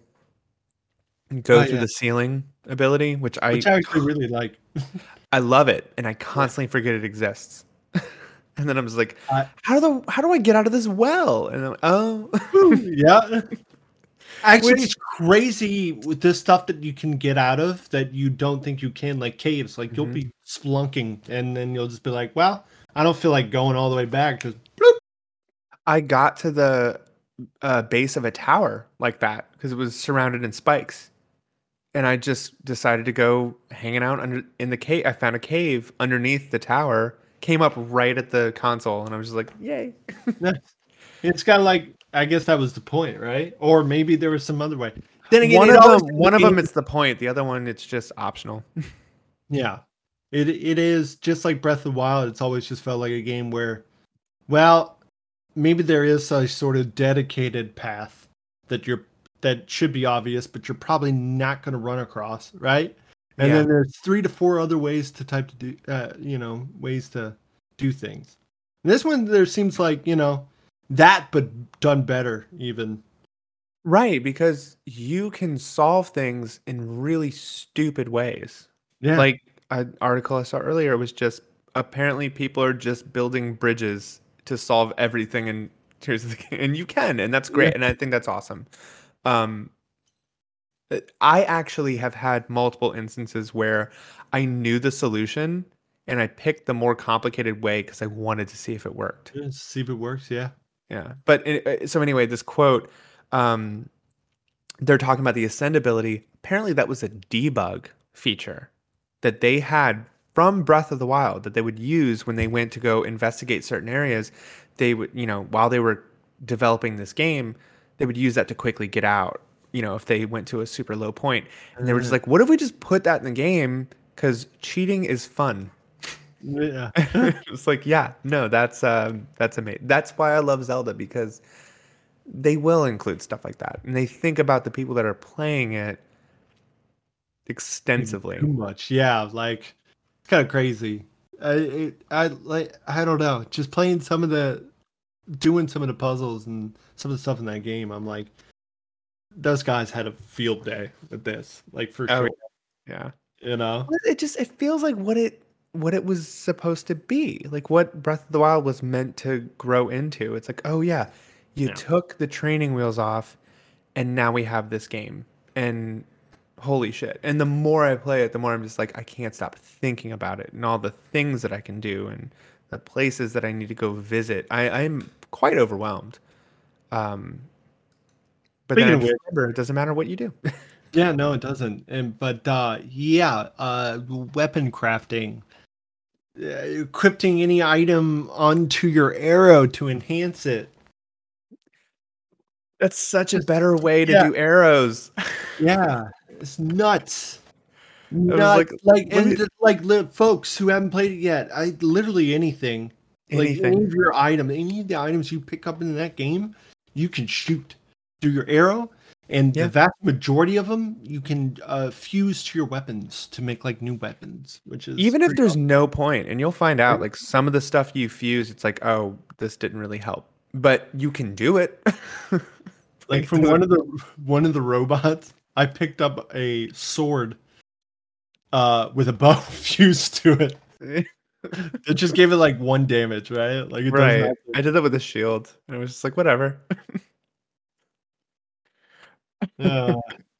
go
Oh,
through
yeah.
the ceiling ability, which I
Which I actually really like.
I love it, and I constantly forget it exists. and then I'm just like,
I-
how do the how do I get out of this well? And I'm like, oh.
yeah. Actually,
Which-
it's crazy with this stuff that you can get out of that you don't think you can, like caves. Like you'll
Mhm.
be splunking, and then you'll just be like, "Well, I don't feel like going all the way back." Because
I got to the uh, base of a tower like that because it was surrounded in spikes, and I just decided to go hanging out under in the cave. I found a cave underneath the tower, came up right at the console, and I was just like, "Yay!"
it's kind of like I guess that was the point, right? Or maybe there was some other way. Then again,
one of them, one of them, it's the point. The other one, it's just optional.
Yeah. It it is just like Breath of the Wild, it's always just felt like a game where well, maybe there is a sort of dedicated path that you're that should be obvious, but you're probably not going to run across, right? And
Yeah.
then there's three to four other ways to type to do uh, you know, ways to do things. This one there seems like, you know, that but done better even.
Right, because you can solve things in really stupid ways.
Yeah.
Like an article I saw earlier was just apparently people are just building bridges to solve everything in Tears of the King, and you can, and that's great,
Yeah.
and I think that's awesome. Um, uh, I actually have had multiple instances where I knew the solution and I picked the more complicated way because I wanted to see if it worked.
Yeah, see if it works, yeah.
Yeah. But it, uh, so anyway, this quote, um, they're talking about the ascendability. Apparently, that was a debug feature that they had from Breath of the Wild that they would use when they went to go investigate certain areas. They would, you know, while they were developing this game, they would use that to quickly get out. You know, if they went to a super low point, and they were just
Mm.
like, "What if we just put that in the game? Because cheating is fun."
Yeah.
it's like, yeah, no, that's um, that's amazing. That's why I love Zelda because they will include stuff like that, and they think about the people that are playing it extensively.
too much. Yeah, like it's kind of crazy. I it, I like I don't know. Just playing some of the doing some of the puzzles and some of the stuff in that game. I'm like, those guys had a field day with this, like for
Oh,
sure.
Yeah,
You know,
it just it feels like what it what it was supposed to be, like what Breath of the Wild was meant to grow into. It's like, oh yeah, you
Yeah.
took the training wheels off, and now we have this game. and holy shit. And the more I play it, the more I'm just like I can't stop thinking about it and all the things that I can do and the places that I need to go visit. I, I'm quite overwhelmed. Um, but then remember, it doesn't matter what you do.
Yeah, no, it doesn't. And but uh yeah, uh weapon crafting. Uh, equipping any item onto your arrow to enhance it.
That's such a better way to
Yeah.
do arrows.
Yeah, it's nuts. Nuts.
like,
Like, and like li- folks who haven't played it yet, I literally anything, like any of your item, any of the items you pick up in that game, you can shoot through your arrow, and
Yeah.
the vast majority of them you can uh, fuse to your weapons to make like new weapons, which is
Even if there's no point, and you'll find out like some of the stuff you fuse, it's like, oh, this didn't really help. But you can do it.
like from one of the one of the robots, I picked up a sword uh with a bow fused to it. It just gave it like one damage, right? Like it
right. I did that with a shield. And it was just like, whatever.
Uh,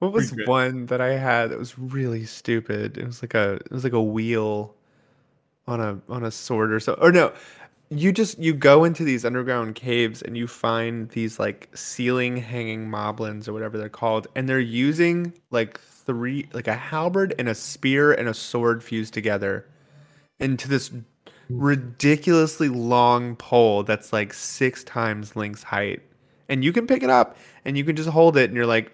What was one that I had that was really stupid? It was like a it was like a wheel on a on a sword or so. Or no, you just you go into these underground caves and you find these like ceiling hanging moblins or whatever they're called, and they're using like three like a halberd and a spear and a sword fused together into this ridiculously long pole that's like six times Link's height. And you can pick it up and you can just hold it and you're like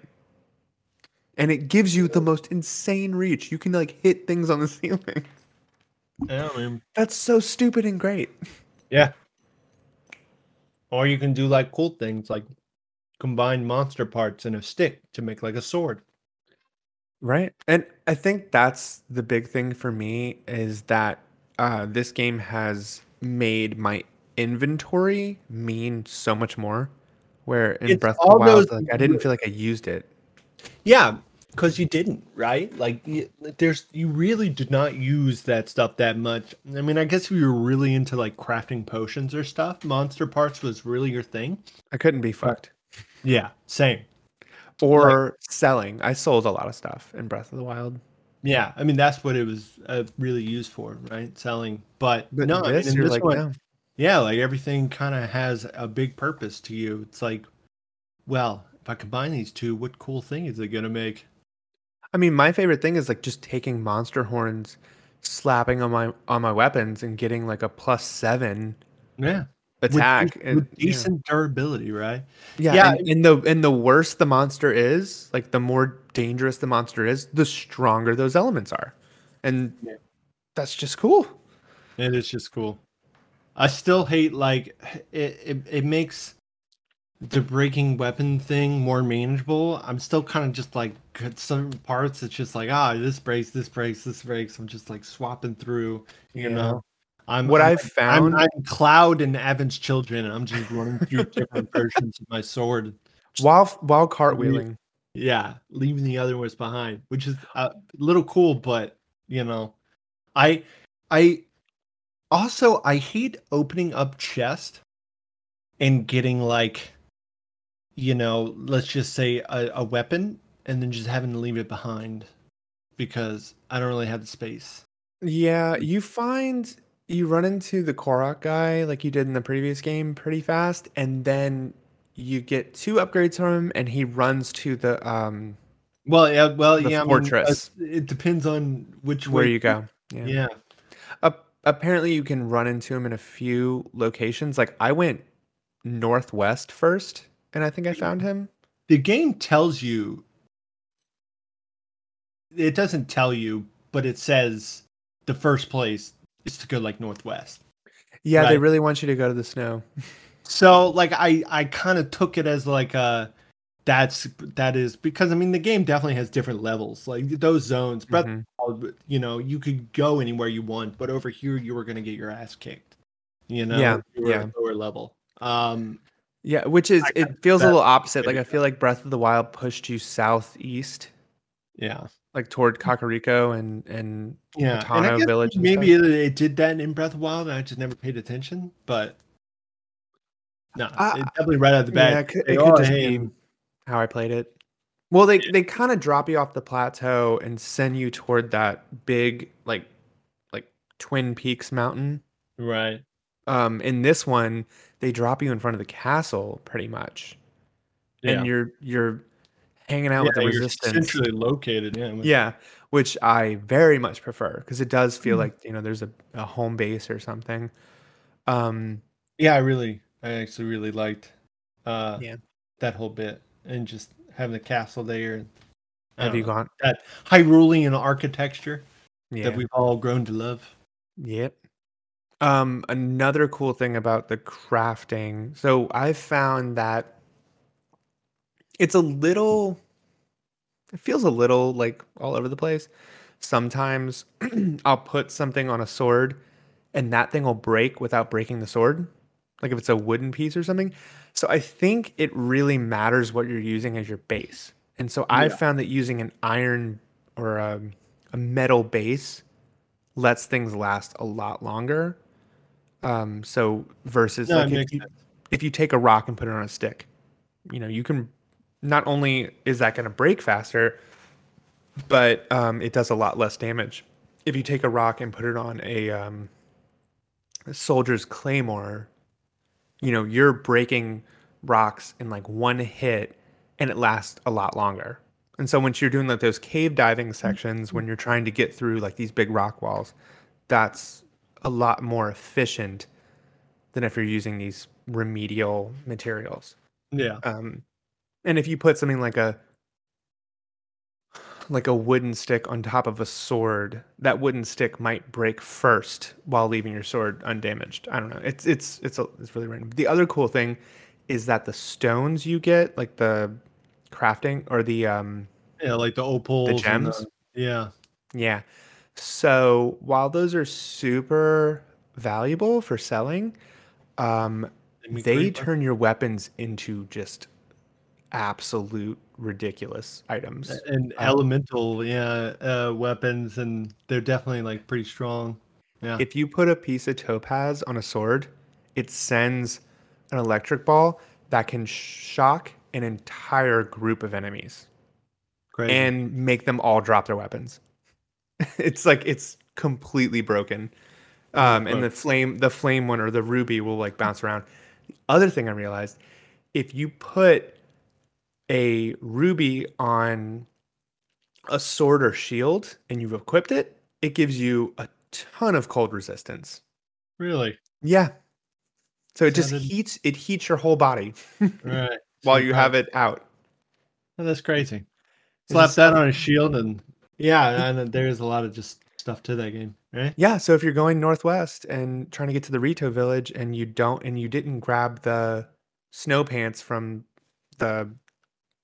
and it gives you the most insane reach. You can like hit things on the ceiling.
yeah, I mean,
That's so stupid and great.
yeah. Or you can do like cool things like combine monster parts in a stick to make like a sword.
Right. And I think that's the big thing for me is that uh, this game has made my inventory mean so much more. Where in
It's
Breath of the Wild,
those
like I didn't feel like I used it.
Yeah, because you didn't, right? Like, y- there's you really did not use that stuff that much. I mean, I guess if you were really into like crafting potions or stuff, monster parts was really your thing.
I couldn't be fucked.
Yeah, same.
Or selling. I sold a lot of stuff in Breath of the Wild.
Yeah, I mean that's what it was uh, really used for, right? Selling. But,
But
no, I
this,
mean,
you're
this
like,
one,
no.
yeah, like everything kind of has a big purpose to you. It's like, well, if I combine these two, what cool thing is it gonna make?
I mean, my favorite thing is like just taking monster horns, slapping on my on my weapons, and getting like a plus seven
Yeah,
attack.
dec-
and,
with
yeah.
decent durability, right?
Yeah,
Yeah,
and, and the and the worse the monster is, like the more dangerous the monster is, the stronger those elements are, and
Yeah.
that's just cool.
It is just cool. I still hate like it, it. It makes the breaking weapon thing more manageable. I'm still kind of just like at some parts. It's just like ah, this breaks, this breaks, this breaks. I'm just like swapping through. You
Yeah.
know, I'm
What I've found,
I'm, I'm Cloud and Advent's children, and I'm just running through different versions of my sword.
while while cartwheeling,
Yeah, leaving the other ones behind, which is a little cool, but you know, I I also I hate opening up chest and getting like you know, let's just say a, a weapon and then just having to leave it behind because I don't really have the space.
yeah, you find you run into the Korok guy like you did in the previous game pretty fast, and then you get two upgrades from him, and he runs to the um
Well, yeah, well,
The
yeah, I mean, uh,
fortress.
it depends on which
where
way
you go.
Yeah.
Ap- apparently you can run into him in a few locations. Like I went northwest first, and I think I found him.
the game tells you it doesn't tell you but it says the first place is to go like northwest
Yeah, they really want you to go to the snow.
so like i i kind of took it as like a that's that is because i mean the game definitely has different levels like those zones but
Mhm.
you know you could go anywhere you want but over here you were going to get your ass kicked you know
Yeah,
you were
yeah.
lower level um
Yeah, which is
I
it feels a little opposite. Like I feel like Breath of the Wild pushed you southeast,
yeah
like toward Kakariko and and
Yeah, and I guess
Village
maybe it, it did that in Breath of Wild, and I just never paid attention. But no,
Uh,
it definitely right out of the
yeah, it could, it could just be how I played it. Well, they they kind of drop you off the plateau and send you toward that big like like Twin Peaks mountain.
Right.
Um, in this one, they drop you in front of the castle pretty much,
Yeah.
and you're you're hanging out
yeah,
with the resistance.
centrally located. Yeah.
Yeah, which I very much prefer because it does feel
Mhm.
like you know there's a, a home base or something. Um,
Yeah, I really, I actually really liked uh
Yeah.
that whole bit and just having the castle there. And, I
have you
know,
gone?
that Hyrulean architecture
Yeah.
that we've all grown to love?
Yep. Um, another cool thing about the crafting. So I've found that it's a little it feels a little like all over the place. Sometimes I'll put something on a sword and that thing will break without breaking the sword. Like if it's a wooden piece or something. So I think it really matters what you're using as your base. And so I've
Yeah.
found that using an iron or a, a metal base lets things last a lot longer. Um, so versus
No,
like if you, if you take a rock and put it on a stick, you know, you can not only is that going to break faster, but um, it does a lot less damage. If you take a rock and put it on a, um, a soldier's claymore, you know, you're breaking rocks in like one hit and it lasts a lot longer. And so once you're doing like those cave diving sections, when you're trying to get through like these big rock walls, that's a lot more efficient than if you're using these remedial materials.
Yeah.
Um, and if you put something like a like a wooden stick on top of a sword, that wooden stick might break first while leaving your sword undamaged. I don't know. It's it's it's a, it's really random. The other cool thing is that the stones you get, like the crafting or the um
Yeah, like the opals. and
gems?
yeah.
yeah. So while those are super valuable for selling, um, they turn your weapons into just absolute ridiculous items.
and
Um,
elemental, yeah, uh, weapons, and they're definitely like pretty strong. Yeah.
If you put a piece of topaz on a sword, it sends an electric ball that can shock an entire group of enemies
Crazy.
and make them all drop their weapons. it's like it's completely broken. Um, and the flame, the flame one or the ruby will like bounce around. The other thing I realized, if you put a ruby on a sword or shield and you've equipped it, it gives you a ton of cold resistance.
really,
Yeah. So it just heats it heats your whole body
right?
while you have it out.
Oh, that's crazy. Slap that on a shield, and yeah, and there's a lot of just stuff to that game, right?
Yeah, so if you're going northwest and trying to get to the Rito village and you don't and you didn't grab the snow pants from the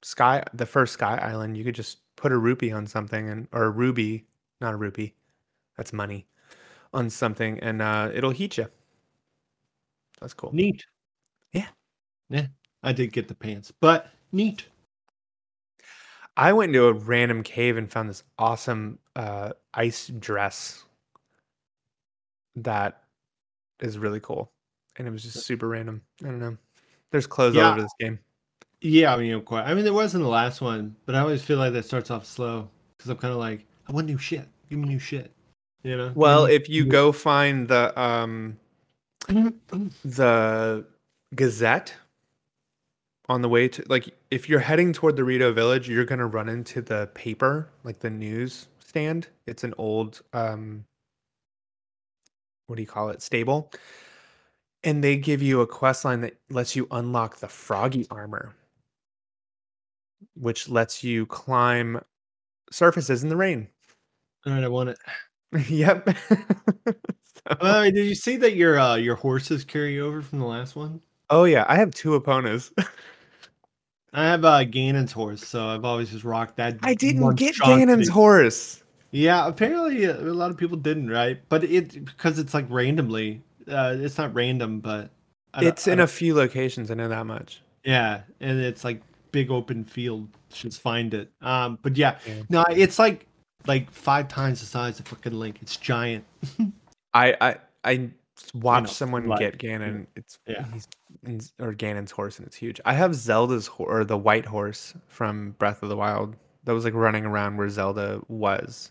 sky the first sky island, you could just put a rupee on something and or a ruby, not a rupee. That's money. On something and uh it'll heat you. That's cool.
Neat.
Yeah.
Yeah. I did get the pants, but neat.
I went into a random cave and found this awesome uh ice dress that is really cool. And it was just super random. I don't know. There's clothes all over this game.
Yeah, I mean, know, quite. I mean, there wasn't the last one, but I always feel like that starts off slow because I'm kind of like, I want new shit. Give me new shit. You know.
Well, if you go find the um the Gazette on the way to like if you're heading toward the Rito village, you're gonna run into the paper, like the news stand. It's an old um what do you call it? Stable. And they give you a quest line that lets you unlock the froggy armor, which lets you climb surfaces in the rain.
All right, I want it.
yep. So-
Uh, did you see that your uh, your horses carry over from the last one?
oh yeah, I have two opponents.
I have uh, Ganon's horse, so I've always just rocked that.
I didn't get. Ganon's horse.
Yeah, apparently uh, a lot of people didn't, right? But it because it's like randomly. Uh, it's not random, but I
It's in a few locations. I know that much.
yeah, and it's like big open field. Just find it. Um, but yeah,
Yeah.
no, it's like like five times the size of fucking Link. It's giant.
I I I watched
know,
someone
like,
get Ganon. It's
yeah.
he's or Ganon's horse, and it's huge. I have Zelda's ho- or the white horse from Breath of the Wild that was like running around where Zelda was.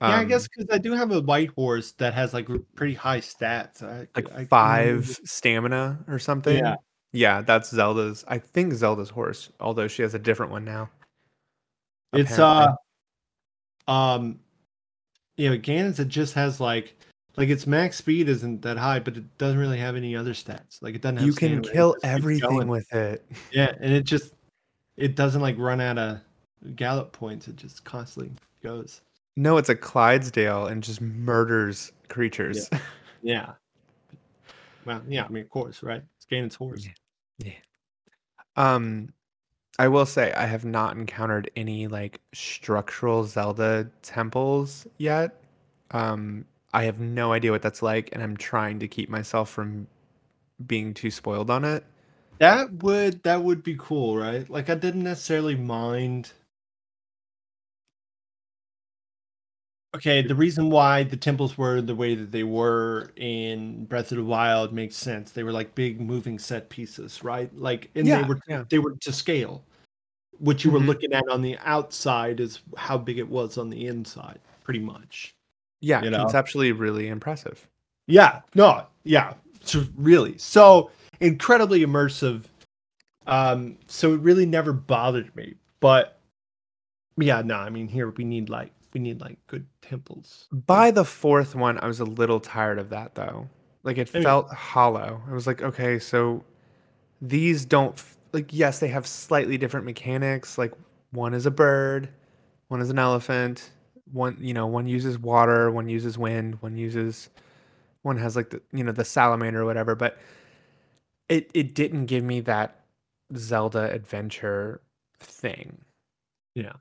Yeah, I
Um,
guess because I do have a white horse that has like pretty high stats. I,
like
I
five
remember-
stamina or something.
Yeah.
Yeah, that's Zelda's. I think Zelda's horse, although she has a different one now.
It's
apparently.
uh, um, you know, Ganon's it just has like, like its max speed isn't that high, but it doesn't really have any other stats. Like it doesn't have.
you can kill everything with it.
Yeah, and it just, it doesn't like run out of gallop points. It just constantly goes.
No, it's a Clydesdale and just murders creatures.
Yeah. Well, yeah. I mean, of course, right? It's Ganon's horse.
Yeah. Um, I will say I have not encountered any like structural Zelda temples yet. Um, I have no idea what that's like, and I'm trying to keep myself from being too spoiled on it.
That would that would be cool, right? Like I didn't necessarily mind. Okay, the reason why the temples were the way that they were in Breath of the Wild makes sense. They were like big moving set pieces, right? Like and
Yeah,
they were
yeah.
they were to scale. What you were
Mhm.
looking at on the outside is how big it was on the inside, pretty much.
Yeah,
You know?
conceptually really impressive.
Yeah, no, yeah, so really, so incredibly immersive. Um, so it really never bothered me, but yeah, no, I mean here we need like we need like good temples.
By the fourth one, I was a little tired of that though. Like it
I mean-
felt hollow. I was like, okay, so these don't like yes, they have slightly different mechanics. Like one is a bird, one is an elephant, one you know, one uses water, one uses wind, one uses one has like the you know, the salamander or whatever, but it it didn't give me that Zelda adventure thing.
Yeah.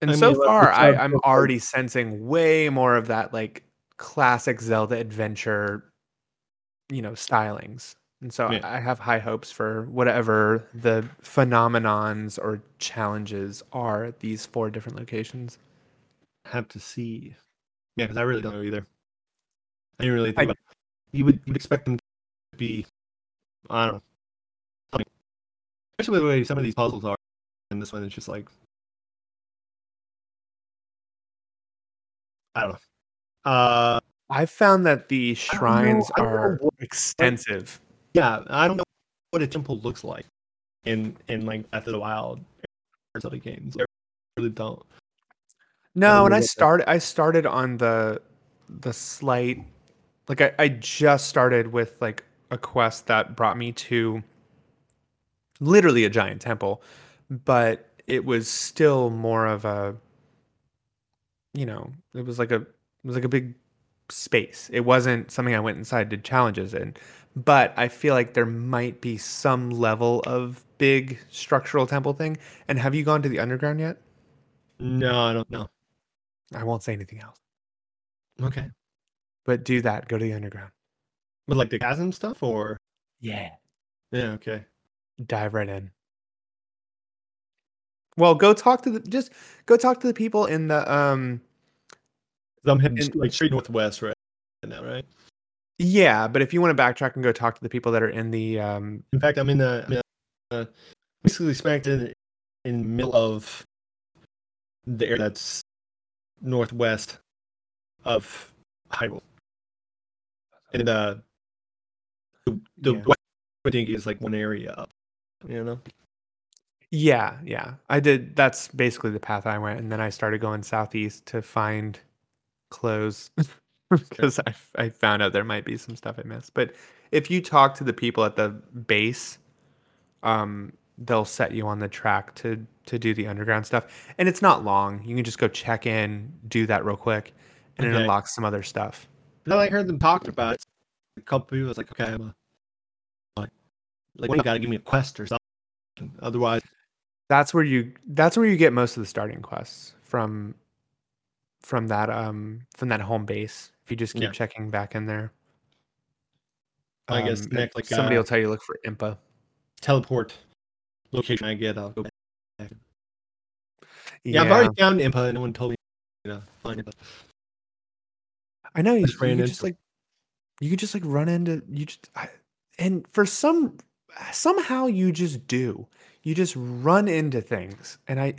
And
I
so
mean,
far, I, I'm already sensing way more of that like classic Zelda adventure, you know, stylings. And so
Yeah.
I have high hopes for whatever the phenomenons or challenges are at these four different locations.
Have to see. Yeah, because I really don't know either. I didn't really think
I-
about. You would you'd expect them to be, I don't know. Especially the way some of these puzzles are, and this one is just like, I don't know. Uh,
I've found that the
I don't know-
shrines
know
are
what-
extensive.
yeah, I don't know what a temple looks like in in like Breath of the Wild or other games. I really don't.
No, and I started I started on the the slight like I, I just started with like a quest that brought me to literally a giant temple, but it was still more of a you know, it was like a it was like a big space. It wasn't something I went inside did challenges in. But I feel like there might be some level of big structural temple thing. And have you gone to the underground yet?
No, I don't know.
I won't say anything else.
Okay,
But do that. Go to the underground.
but like the chasm stuff, or
Yeah.
yeah, okay.
Dive right in. Well, go talk to the just go talk to the people in the um
I'm heading like straight northwest right now, right?
yeah, but if you want to backtrack and go talk to the people that are in the um
In fact, I'm in the I'm in the, uh, basically smacked in in the middle of the area that's northwest of Hyrule, and uh, the, the
Yeah.
west I think is like one area up. You know,
yeah, yeah. I did that's basically the path I went and then I started going southeast to find clothes because I I found out there might be some stuff I missed. But if you talk to the people at the base um they'll set you on the track to to do the underground stuff and it's not long you can just go check in do that real quick and it unlocks some other stuff
but I heard them talking about it. A couple people was like, okay, I'm a, like, like you gotta give me a quest or something. Otherwise,
that's where you that's where you get most of the starting quests from from that um from that home base if you just keep
Yeah.
checking back in there
I guess
Um,
next, like,
somebody
uh,
will tell you look for impa
teleport location I get, I'll go back. Yeah, I've already found Impa, and no one told me to find it.
I know you,
just
you just like you could just like run into you just I, and for some somehow you just do. You just run into things, and I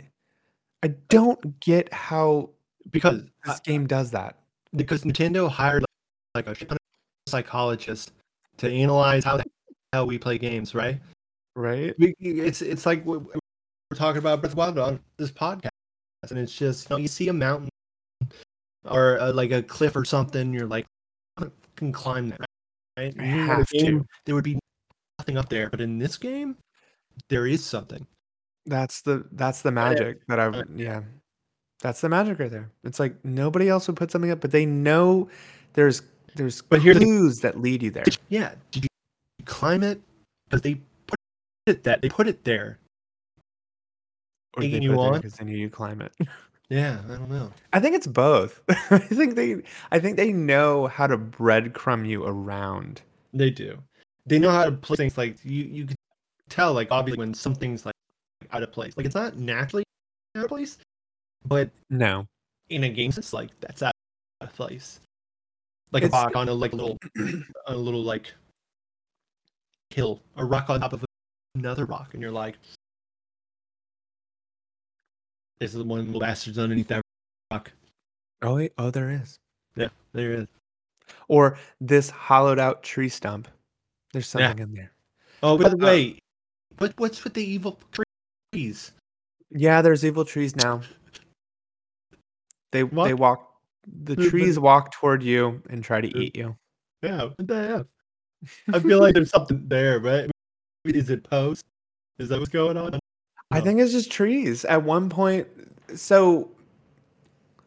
I don't get how
because
this game does that.
because Nintendo hired like a psychologist to analyze how the hell we play games, right?
Right?
We- It's it's like we're talking about Breath of the Wild on this podcast, and it's just you know you see a mountain or uh, like a cliff or something, you're like, I can climb that, right?
I
In any other
have to.
There would be nothing up there, but in this game, there is something.
That's the that's the magic that I've
uh,
yeah. That's the magic right there. It's like nobody else would put something up, but they know there's there's
But here's the-
clues that lead you there.
Yeah, did you climb it? Because they put it that they put it there.
Or they
you
put it there
on?
because they knew you climb it.
Yeah, I don't know.
I think it's both. I think they I think they know how to breadcrumb you around.
They do. They know how to play things like you. You can tell like obviously when something's like out of place. Like it's not naturally out of place, but
No.
in a game sense, like that's out of place. Like
It's-
a rock on a like little, a little like hill, a rock on top of another rock, and you're like, "This is the one little bastards underneath that rock."
Oh wait, oh there is.
Yeah, there is.
Or this hollowed out tree stump. There's
Yeah.
something in there.
Oh, by the
Uh,
way, what what's with the evil trees?
Yeah, there's evil trees now. They
What?
they walk the trees walk toward you and try to eat you.
Yeah, what the hell? I feel like there's something there, right? Is it post? Is that what's going on?
I think it's just trees. At one point, so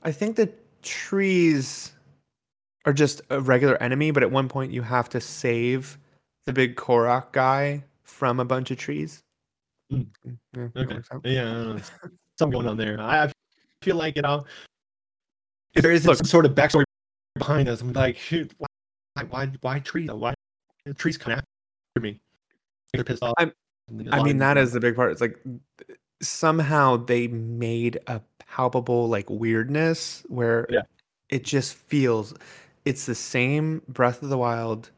I think the trees are just a regular enemy, but at one point you have to save the big Korok guy from a bunch of trees.
Mm.
Yeah,
Okay. Yeah, I don't know. something going on there. I I feel like you know, if there isn't
Look.
some sort of backstory behind us, I'm like, shoot, why, why, why trees? Why the trees come after me? They're pissed off.
I'm- I mean, that is the big part. It's like somehow they made a palpable like weirdness where
Yeah.
it just feels it's the same Breath of the Wild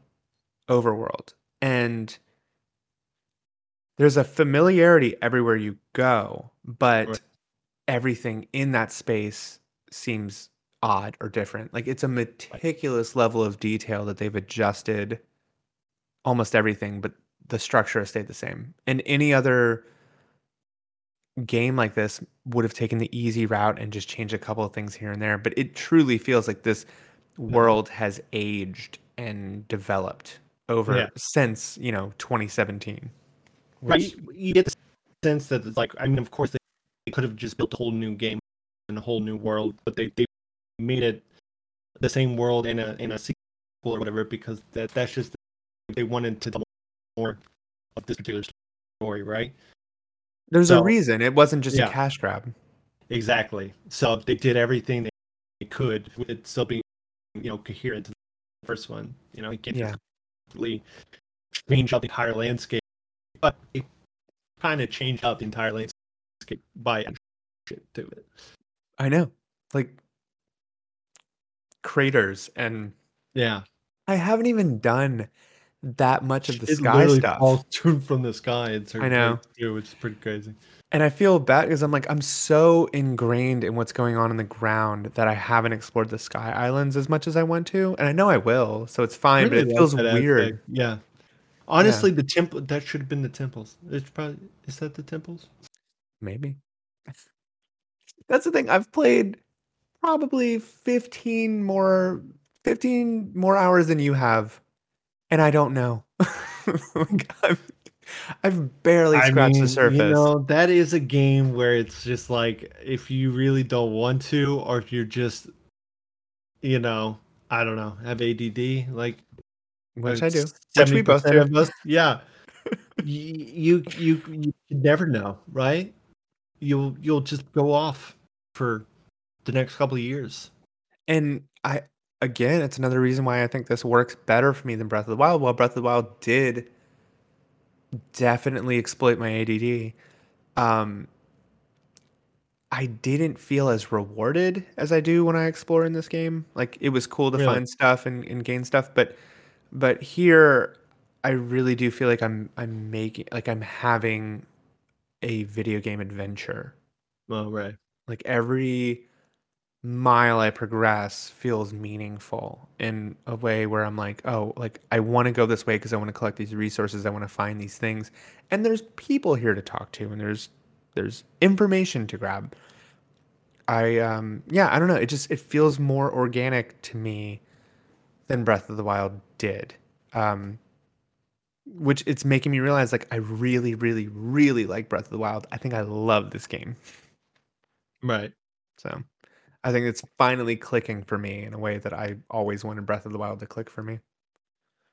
overworld. And there's a familiarity everywhere you go, but
Right.
everything in that space seems odd or different. Like it's a meticulous level of detail that they've adjusted almost everything, but the structure has stayed the same. And any other game like this would have taken the easy route and just changed a couple of things here and there. But it truly feels like this world has aged and developed over
Yeah.
since, you know, 2017.
right? You, you get the sense that it's like, I mean, of course, they, they could have just built a whole new game and a whole new world, but they, they made it the same world in a in a sequel or whatever because that that's just they wanted to tell more of this particular story, right?
There's a reason. It wasn't just
Yeah.
a cash grab.
Exactly. So they did everything they, could with it still being, you know, coherent to the first one. You know, you can't
Yeah.
completely change up the entire landscape, but it kind of changed up the entire landscape by shit to it.
I know. Like craters and
Yeah,
I haven't even done that much of the
it
sky
literally
stuff.
falls through from the sky. In certain
know.
places, too, which is pretty crazy.
And I feel bad because I'm like, I'm so ingrained in what's going on in the ground that I haven't explored the Sky Islands as much as I want to. And I know I will, so it's fine, but it feels weird.
aspect. Yeah. Honestly, the temple that should have been the temples. It's probably is that the temples?
Maybe. That's the thing. I've played probably 15 more 15 more hours than you have. And I don't know. like, I've, I've barely scratched the surface.
You know, that is a game where it's just like if you really don't want to, or if you're just, you know, I don't know, have ADD, like
which I do. Which we both do.
us, yeah. you, you you you never know, right? You'll you'll just go off for the next couple of years.
And I again, it's another reason why I think this works better for me than Breath of the Wild. While Breath of the Wild did definitely exploit my ADD, um, I didn't feel as rewarded as I do when I explore in this game. Like it was cool to
Really?
find stuff and, and gain stuff, but but here I really do feel like I'm I'm making like I'm having a video game adventure.
Oh, right.
Like every mile I progress feels meaningful in a way where I'm like, oh, like I want to go this way because I want to collect these resources, I want to find these things, and there's people here to talk to, and there's there's information to grab. I um yeah, I don't know. It just it feels more organic to me than Breath of the Wild did. Um which it's making me realize like I really really really like Breath of the Wild. I think I love this game.
Right.
So, I think it's finally clicking for me in a way that I always wanted Breath of the Wild to click for me.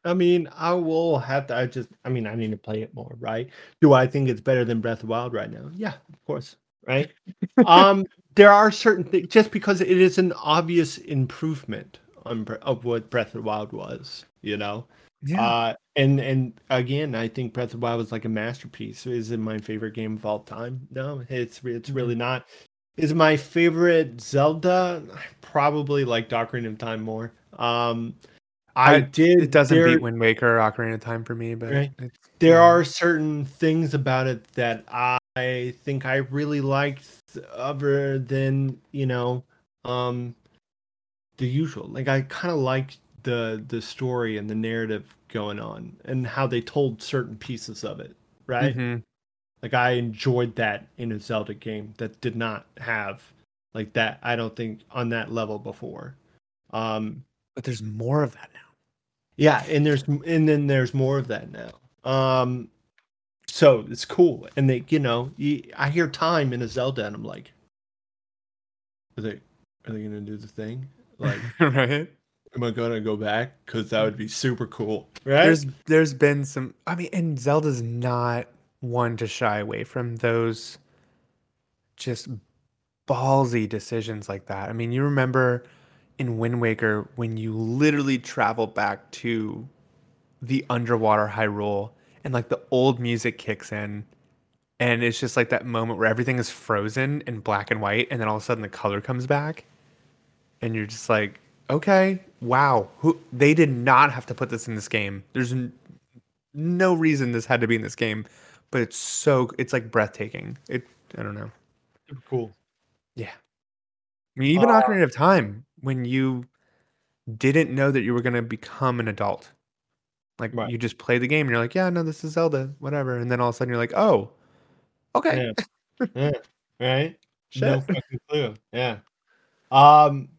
I mean, I will have to. I just, I mean, I need to play it more, right? Do I think it's better than Breath of the Wild right now? Yeah, of course, right? um, there are certain things just because it is an obvious improvement on of what Breath of the Wild was, you know.
Yeah.
Uh, and and again, I think Breath of the Wild was like a masterpiece. Is it my favorite game of all time? No, it's it's really not. Is my favorite Zelda I probably like Ocarina of Time more. Um, I,
I-
did.
it doesn't
there-
beat Wind Waker or Ocarina of Time for me, but
Right. there
yeah.
are certain things about it that I think I really liked other than, you know, um the usual. Like I kind of liked the the story and the narrative going on and how they told certain pieces of it, right?
Mhm.
Like I enjoyed that in a Zelda game that did not have like that I don't think on that level before. Um
But there's more of that now.
yeah, and there's and then there's more of that now. Um, so it's cool, and they, you know, you, I hear time in a Zelda, and I'm like, are they are they gonna do the thing? Like,
right?
am I gonna go back? Because that would be super cool, right?
There's there's been some I mean, and Zelda's not one to shy away from those just ballsy decisions like that. I mean, you remember in Wind Waker when you literally travel back to the underwater Hyrule and like the old music kicks in and it's just like that moment where everything is frozen in black and white and then all of a sudden the color comes back and you're just like okay wow who they did not have to put this in this game there's n- no reason this had to be in this game but it's so it's like breathtaking it i don't know
super cool.
yeah i mean even
Uh,
ocarina of time when you didn't know that you were going to become an adult like
Right.
you just play the game and you're like yeah no this is zelda whatever and then all of a sudden you're like oh okay
Yeah. yeah, right.
Shit.
No fucking clue. Yeah. Um,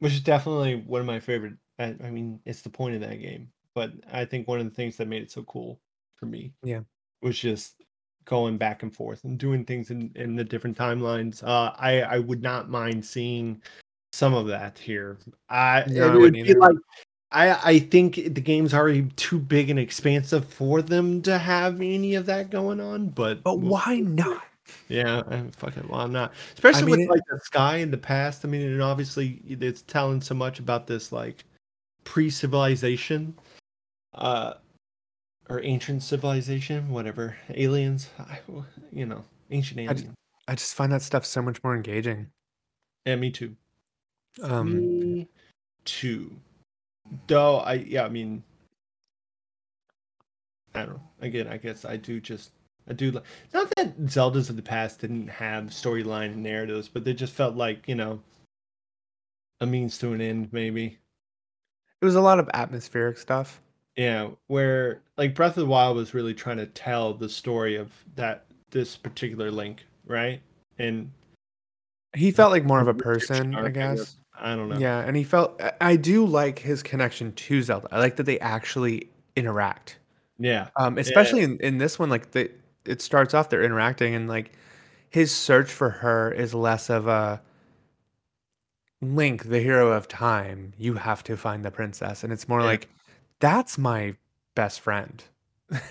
which is definitely one of my favorite. I, I mean, it's the point of that game, but I think one of the things that made it so cool for me,
Yeah.
Was just going back and forth and doing things in in the different timelines. Uh, I I would not mind seeing some of that here. I
No,
it would be like. I, I think the game's already too big and expansive for them to have any of that going on, but
but
we'll
why not
Yeah, I fucking well, I'm not. Especially
mean,
with
it-
like the sky in the past. I mean, and obviously it's telling so much about this like pre-civilization, uh, or ancient civilization, whatever. Aliens, I, you know, ancient
I
aliens.
just- i just find that stuff so much more engaging
yeah, me too.
um
me too. Though I, yeah, I mean, I don't know. Again, I guess I do just. I do like not that Zeldas of the past didn't have storyline and narratives, but they just felt like you know a means to an end, maybe.
it was a lot of atmospheric stuff
Yeah, where like Breath of the Wild was really trying to tell the story of that this particular Link, right? And
he felt like more of a person i guess.
I don't know.
yeah and he felt I- do like his connection to zelda. I like that they actually interact.
Yeah,
um especially in, in this one like the it starts off they're interacting and like his search for her is less of a link the hero of time. You have to find the princess. And it's more
Yeah.
like that's my best friend.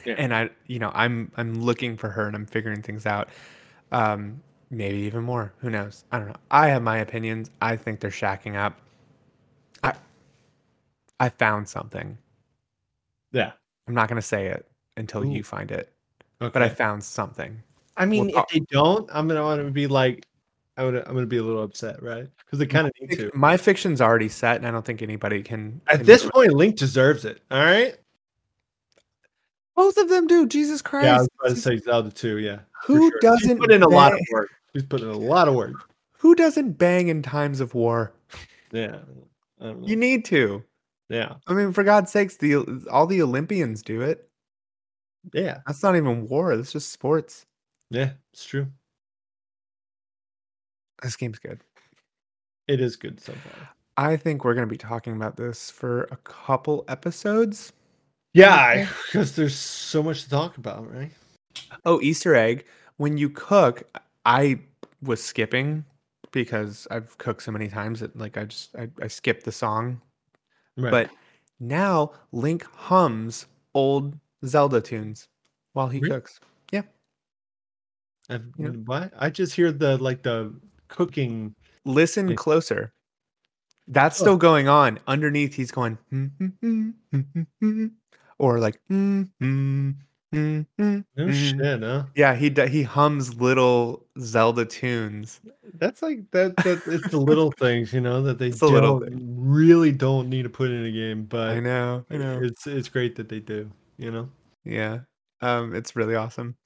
Yeah.
and i you know i'm i'm looking for her and i'm figuring things out. Um maybe even more. Who knows? I don't know. I have my opinions. I think they're shacking up. I i found something.
Yeah.
i'm not going to say it until
Ooh.
you find it
Okay.
but i found something.
I mean,
We'll
if they don't, I'm gonna want to be like, I'm gonna, I'm gonna be a little upset, right? Because they kind of need to.
my fiction's already set and i don't think anybody can
At
can
this
do it.
point, Link deserves it. All right.
Both of them do. Jesus Christ.
Yeah, I was about to say Zelda 2, yeah.
Who
sure.
doesn't
She's put in a lot of work. She's put in a lot of work.
Who doesn't bang in times of war?
Yeah. I don't know.
You need to.
yeah.
I mean, for God's sakes, the all the Olympians do it.
Yeah.
That's not even war. That's just sports.
Yeah. It's true.
This game's good.
It is good so far.
I think we're going to be talking about this for a couple episodes.
Yeah, because there's so much to talk about, right?
Oh, Easter egg. When you cook, I was skipping because I've cooked so many times that like I just I, I skipped the song.
Right.
But now Link hums old Zelda tunes while he
Really?
cooks. You know-
what? I just hear the like the cooking.
Listen closer. That's
Oh.
still going on. Underneath, he's going, "Hmm, hmm, hmm, hmm, hmm, hmm," or like, "Hmm, hmm, hmm, hmm,
No
hmm."
shit, huh?
yeah, he he hums little Zelda tunes.
That's like that. That it's the little things, you know, that they
It's the little
don't really don't need to put in a game, but
I know, I know.
it's it's great that they do. You know.
Yeah, um, it's really awesome.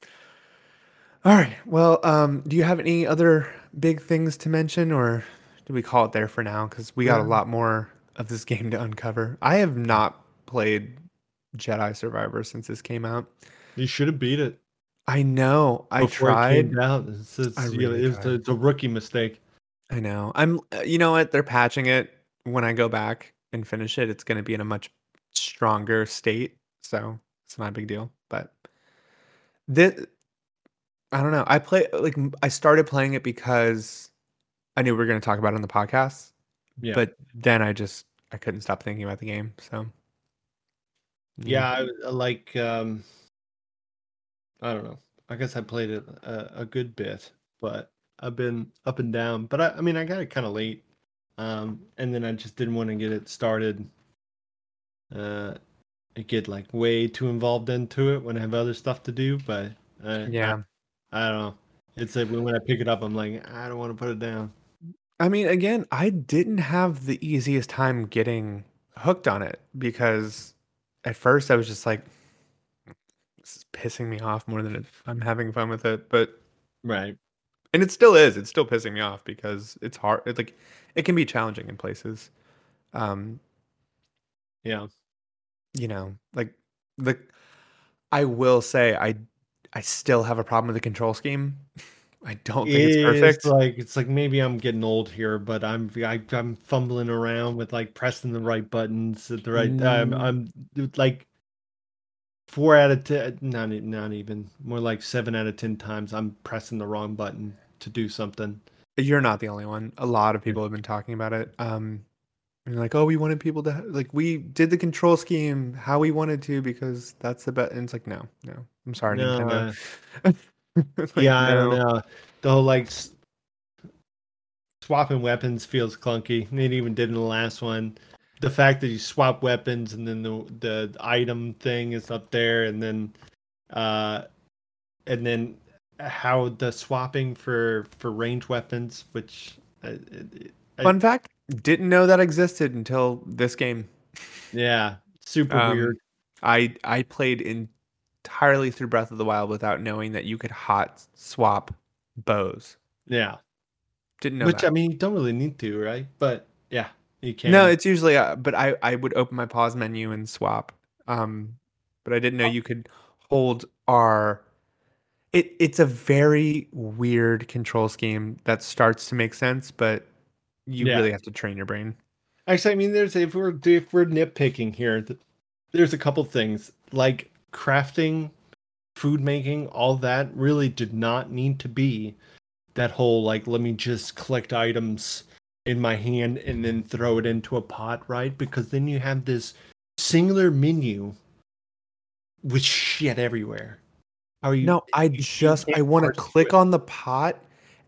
All right, well, um, do you have any other big things to mention, or do we call it there for now? Because we got a
Yeah.
lot more of this game to uncover. I have not played Jedi Survivor since this came out.
You should have beat it.
I know. I
before It
tried.
came out. It's, it's,
I
you know,
really
it's, a,
tried.
it's a rookie mistake.
I know. I'm. uh, You know what? They're patching it. When I go back and finish it, it's going to be in a much stronger state. So it's not a big deal. But this, I don't know. I play like I started playing it because I knew we were going to talk about it on the podcast.
Yeah.
But then I just I couldn't stop thinking about the game. So
Yeah, I, I like. um I don't know. I guess I played it a, a good bit, but I've been up and down. But I, I mean, I got it kind of late, um, and then I just didn't want to get it started. Uh, I get like way too involved into it when I have other stuff to do. But uh,
yeah.
I, don't know. It's like when I pick it up, I'm like, I don't want to put it down.
I mean, again, I didn't have the easiest time getting hooked on it because at first I was just like, this is pissing me off more than I'm having fun with it. But,
Right.
and it still is, it's still pissing me off because it's hard. It's like, it can be challenging in places. Um,
Yeah.
you know, like the, I will say, I, I still have a problem with the control scheme. I don't think it's perfect.
like it's like maybe I'm getting old here, but I'm I, I'm fumbling around with like pressing the right buttons at the right time.
Mm.
I'm like four out of ten, not not even more like seven out of ten times. I'm pressing the wrong button to do something.
You're not the only one. A lot of people have been talking about it. Um, and like, oh, we wanted people to like we did the control scheme how we wanted to because that's the best. And it's like, no, no, I'm sorry,
No,
Nintendo. Like,
yeah, I don't know. The whole like s- swapping weapons feels clunky. It even did in the last one. The fact that you swap weapons and then the the item thing is up there, and then uh, and then how the swapping for for range weapons, which uh, it- I-
Fun fact: didn't know that existed until this game.
yeah, super
Um,
weird.
I I played entirely through Breath of the Wild without knowing that you could hot swap bows.
Yeah,
Didn't know
which
that.
I mean, you don't really need to, right? But yeah, you can.
No, it's usually uh, but I I would open my pause menu and swap. Um but I didn't know you could hold R it it's a very weird control scheme that starts to make sense, but you
Yeah.
really have to train your brain.
Actually, I mean, there's if we're if we're nitpicking here, there's a couple things like crafting, food making, all that really did not need to be that whole like let me just collect items in my hand and then throw it into a pot, right? Because then you have this singular menu with shit everywhere. How are you?
No, I
you-
just I want to click on the pot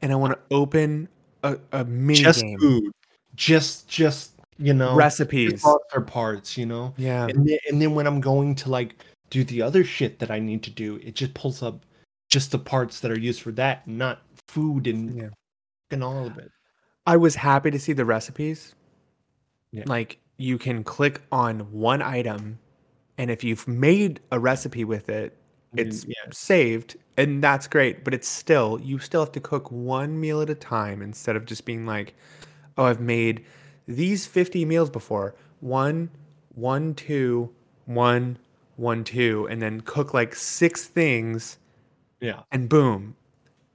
and I want to open a, a mini
just
game.
food, just just you know
recipes.
or parts, you know.
Yeah.
and then, and then when I'm going to like do the other shit that I need to do, it just pulls up just the parts that are used for that, not food and
Yeah.
and all of it.
I was happy to see the recipes.
Yeah.
Like you can click on one item And if you've made a recipe with it, mm, it's
yeah.
saved and that's great, but it's still you still have to cook one meal at a time instead of just being like, "Oh, I've made these 50 meals before. One, one, two, one, one, two, and then cook like six things
Yeah.
and boom.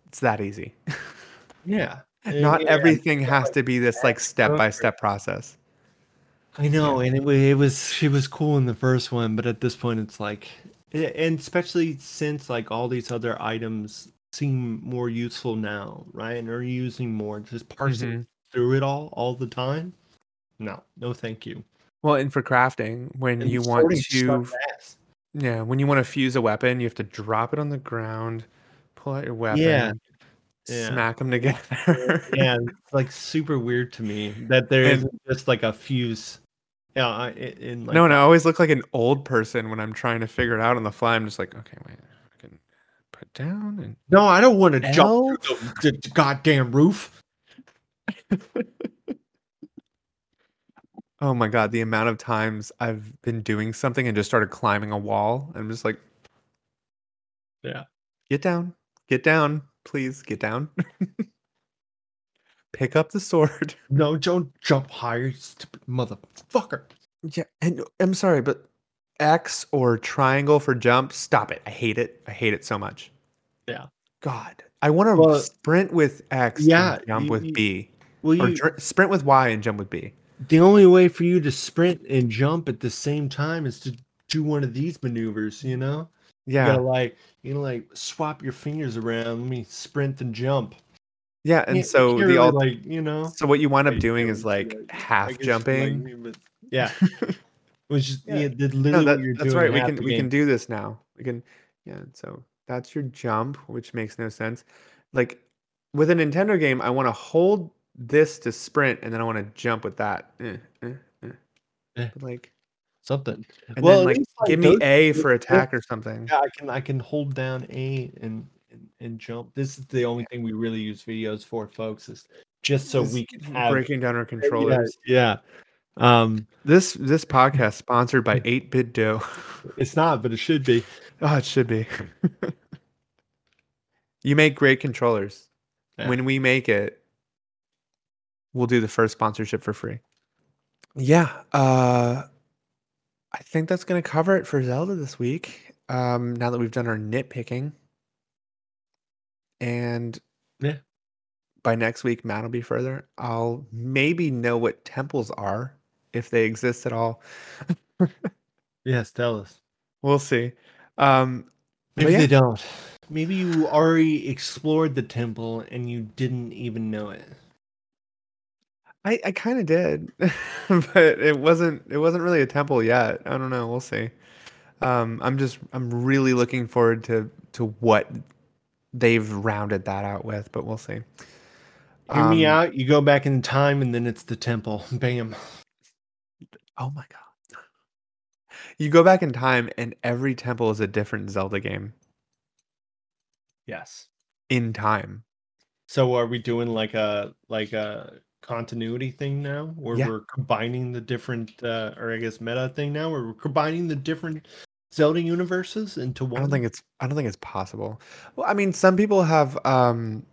It's that easy.
Yeah.
Not
Yeah,
everything has to be this like step by step process.
I know, and it, it was she was cool in the first one, but at this point, it's like, and especially since like all these other items seem more useful now, right? And are using more, just parsing
Mhm.
through it all all the time. No, no, thank you.
Well, and for crafting, when
And
you want to yeah, when you want to fuse a weapon, you have to drop it on the ground, pull out your weapon,
Yeah, yeah.
smack them together.
yeah, it's like super weird to me that there
And-
not just like a fuse. Yeah, in like
no, and I always look like an old person when I'm trying to figure it out on the fly. I'm just like, okay, wait, I can put down and
no, I don't want to jump through the, the goddamn roof.
oh my god, the amount of times I've been doing something and just started climbing a wall. I'm just like,
Yeah.
get down, get down, please get down. Pick up the sword.
No, don't jump higher, you stupid motherfucker.
Yeah, and I'm sorry, but X or triangle for jump, stop it. I hate it. I hate it so much.
Yeah.
God, I want to
Well,
sprint with X
yeah,
and jump
you-
with B,
Well,
or
you,
dr- sprint with Y and jump with B.
the only way for you to sprint and jump at the same time is to do one of these maneuvers. You know, you
Yeah,
gotta like you know like swap your fingers around. Let me sprint and jump.
yeah, and
Can't- you
so the
really,
alt-
like you know.
so what you wind up doing is like
yeah,
half
guess you like
jumping.
me, but- yeah, which is
Yeah.
yeah, the-
No,
literally
that,
what you're
that's
doing
right. We can
the
we can do this now. We can yeah. So that's your jump, which makes no sense. Like with a Nintendo game, I want to hold this to sprint, and then I want to jump with that. Eh, eh, eh.
Eh.
Like
something.
and
Well,
then like
least, like,
give me A for attack or something.
Yeah, I can I can hold down A and and, and jump. This is the only thing we really use videos for, folks. Is just so we can have
breaking down our controllers.
yeah. Um,
This this podcast sponsored by 8BitDo.
it's not, but it should be.
oh, it should be. you make great controllers.
Yeah.
When we make it, we'll do the first sponsorship for free. Yeah, uh I think that's going to cover it for Zelda this week. Um now that we've done our nitpicking. And
Yeah.
by next week Matt will be further. I'll maybe know what temples are if they exist at all.
Yes, tell us.
We'll see. Um
Maybe
yeah.
they don't. Maybe you already explored the temple and you didn't even know it.
I, I kind of did, but it wasn't it wasn't really a temple yet. I don't know. We'll see. Um, I'm just I'm really looking forward to to what they've rounded that out with, but we'll see.
Hear me
Um,
out. You go back in time and then it's the temple. Bam.
Oh my god! You go back in time, and every temple is a different Zelda game
Yes.
in time.
So are we doing like a like a continuity thing now where
Yeah.
we're combining the different uh or I guess meta thing now where we're combining the different Zelda universes into one?
I don't think it's I don't think it's possible. Well, I mean, some people have um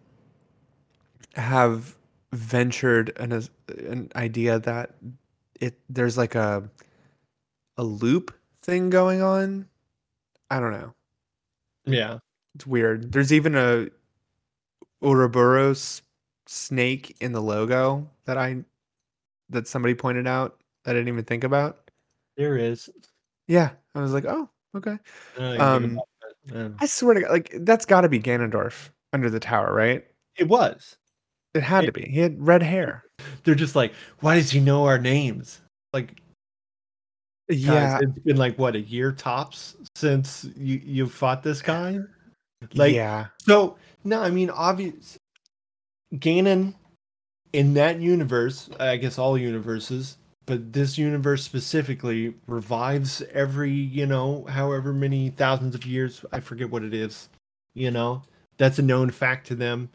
have ventured an an idea that it there's like a a loop thing going on. I don't know.
Yeah.
It's weird. There's even a Ouroboros snake in the logo that I that somebody pointed out that I didn't even think about.
There is.
Yeah, I was like, oh, okay.
I don't even think
Um.
Yeah.
I swear to God, like that's got to be Ganondorf under the tower, right?
It was.
It had
It-
to be. He had red hair.
They're just like, why does he know our names? Like, guys,
Yeah,
it's been like what a year tops since you you fought this guy. Like,
yeah,
so no, I mean, obvious. Ganon in that universe, I guess all universes, but this universe specifically revives every you know however many thousands of years. I forget what it is. You know, that's a known fact to them.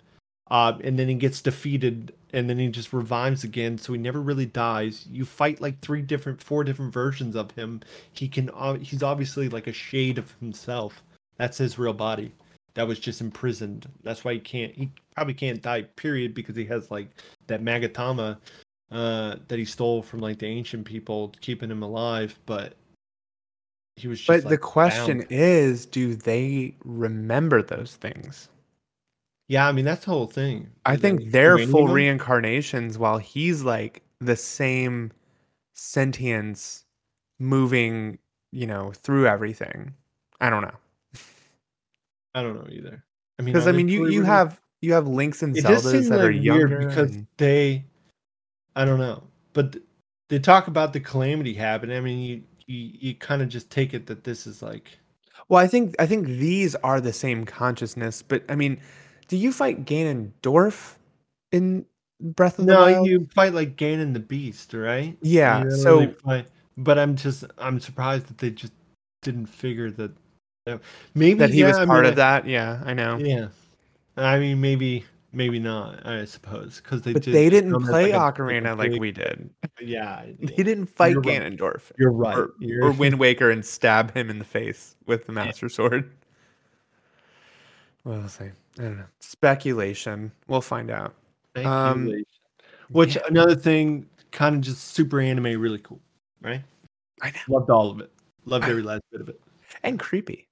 Uh, and then he gets defeated and then he just revives again, so he never really dies. You fight like three different, four different versions of him. He can, uh, he's obviously like a shade of himself. That's his real body. That was just imprisoned. That's why he can't. He probably can't die. Period, because he has like that Magatama uh, that he stole from like the ancient people, keeping him alive. But he was. Just,
but
like,
the question
bound.
is, do they remember those things?
Yeah, I mean that's the whole thing.
I
Is
think they're full
them.
reincarnations while he's like the same sentience moving, you know, through everything. I don't know.
I don't know either. I mean,
Because I mean you you have you have links and Zeldas that are younger
because
and-
they, I don't know, but th- they talk about the calamity happening. I mean, you you, you kind of just take it that this is like
Well, I think I think these are the same consciousness, but I mean, do you fight Ganondorf in Breath of the Wild?
no, you fight like Ganon the Beast, right?
Yeah, so-
really but I'm just I'm surprised that they just didn't figure that. Maybe
that he
yeah,
was
I
part
mean,
of that. Yeah, I know.
Yeah, I mean maybe maybe not. I suppose because they
But
did,
they didn't play
like,
Ocarina
a
like
big-
we did.
Yeah,
They
yeah.
didn't fight
You're right.
Ganondorf
You're right.
or,
You're-
or Wind Waker and stab him in the face with the Master Sword. What was I? I don't know. Speculation. We'll find out. Um,
Which
yeah.
another thing, kind of just super anime, really cool, right?
I know.
Loved all of it. Loved every last bit of it.
And creepy.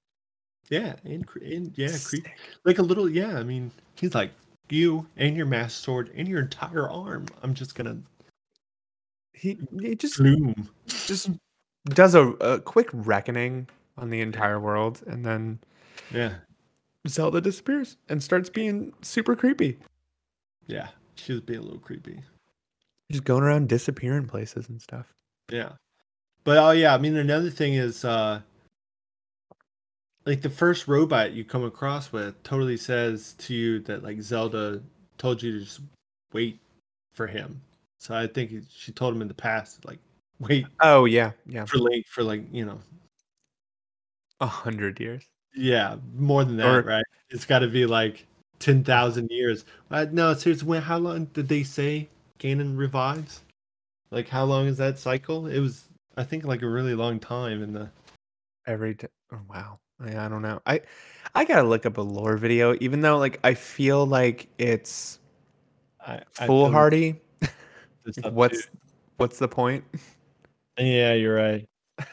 Yeah, and, and yeah, creep.
Sick.
Like a little, yeah. I mean, he's like you and your mass sword and your entire arm. I'm just gonna
He, he just just does a, a quick reckoning on the entire world, and then
Yeah,
Zelda disappears and starts being super creepy.
yeah. She was being a little creepy.
Just going around disappearing places and stuff.
Yeah. But oh yeah, I mean another thing is uh like the first robot you come across with totally says to you that like Zelda told you to just wait for him. So I think she told him in the past like wait
Oh yeah, yeah,
for Link for like, you know,
a hundred years.
yeah, more than that,
Or-
right? It's got to be like 10,000 years. Uh, no, seriously, when how long did they say Ganon revives? Like how long is that cycle? It was I think like a really long time in the
Every t- oh, wow, I, I don't know. I I gotta look up a lore video, even though like I feel like it's
I, I
foolhardy. What's
too.
what's the point?
Yeah, you're right.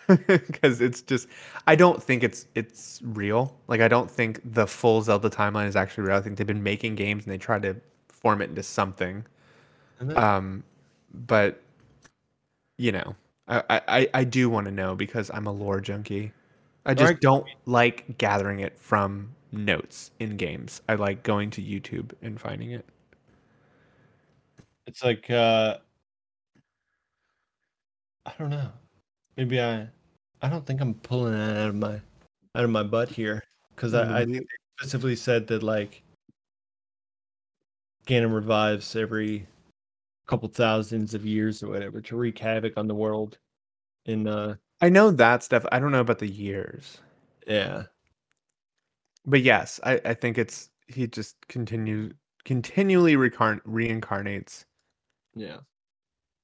because it's just I don't think it's it's real. Like I don't think the full Zelda timeline is actually real. I think they've been making games and they try to form it into something.
Then-
Um, but you know, I I, I do want to know because I'm a lore junkie. I just
Alright.
don't like gathering it from notes in games. I like going to YouTube and finding it.
it's like uh I don't know. Maybe I I don't think I'm pulling it out of my out of my butt here because I, I think they specifically said that like Ganon revives every couple thousands of years or whatever to wreak havoc on the world. In uh
I know that stuff. I don't know about the years.
yeah.
But yes, I, I think it's he just continues continually recarn- reincarnates
Yeah.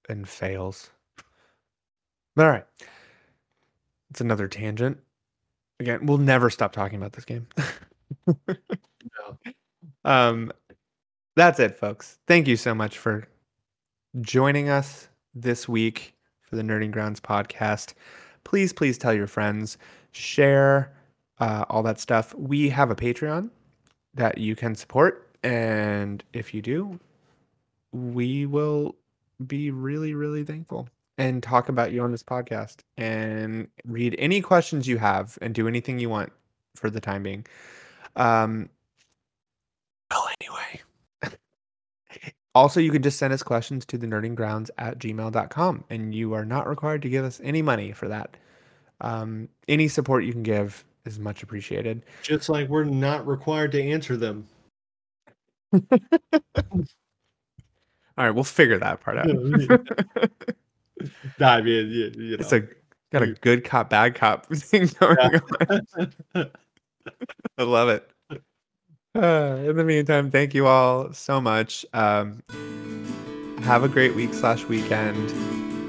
and fails. But all right. It's another tangent. Again, we'll never stop talking about this game.
No.
Um that's it, folks. Thank you so much for joining us this week for the Nerding Grounds podcast. Please, please tell your friends, share uh, all that stuff. We have a Patreon that you can support. And if you do, we will be really, really thankful and talk about you on this podcast and read any questions you have and do anything you want for the time being. Um, well, anyway. Also, you can just send us questions to the nerdinggrounds at gmail.com and you are not required to give us any money for that. Um, any support you can give is much appreciated.
Just like we're not required to answer them.
All right, we'll figure that part out.
Nah, I mean, you, you know.
it's a got a good cop, bad cop thing going
Yeah.
on. I love it. Uh, in the meantime, thank you all so much. Um, have a great week slash weekend,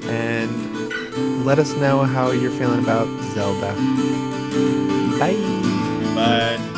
and let us know how you're feeling about Zelda. Bye.
Bye.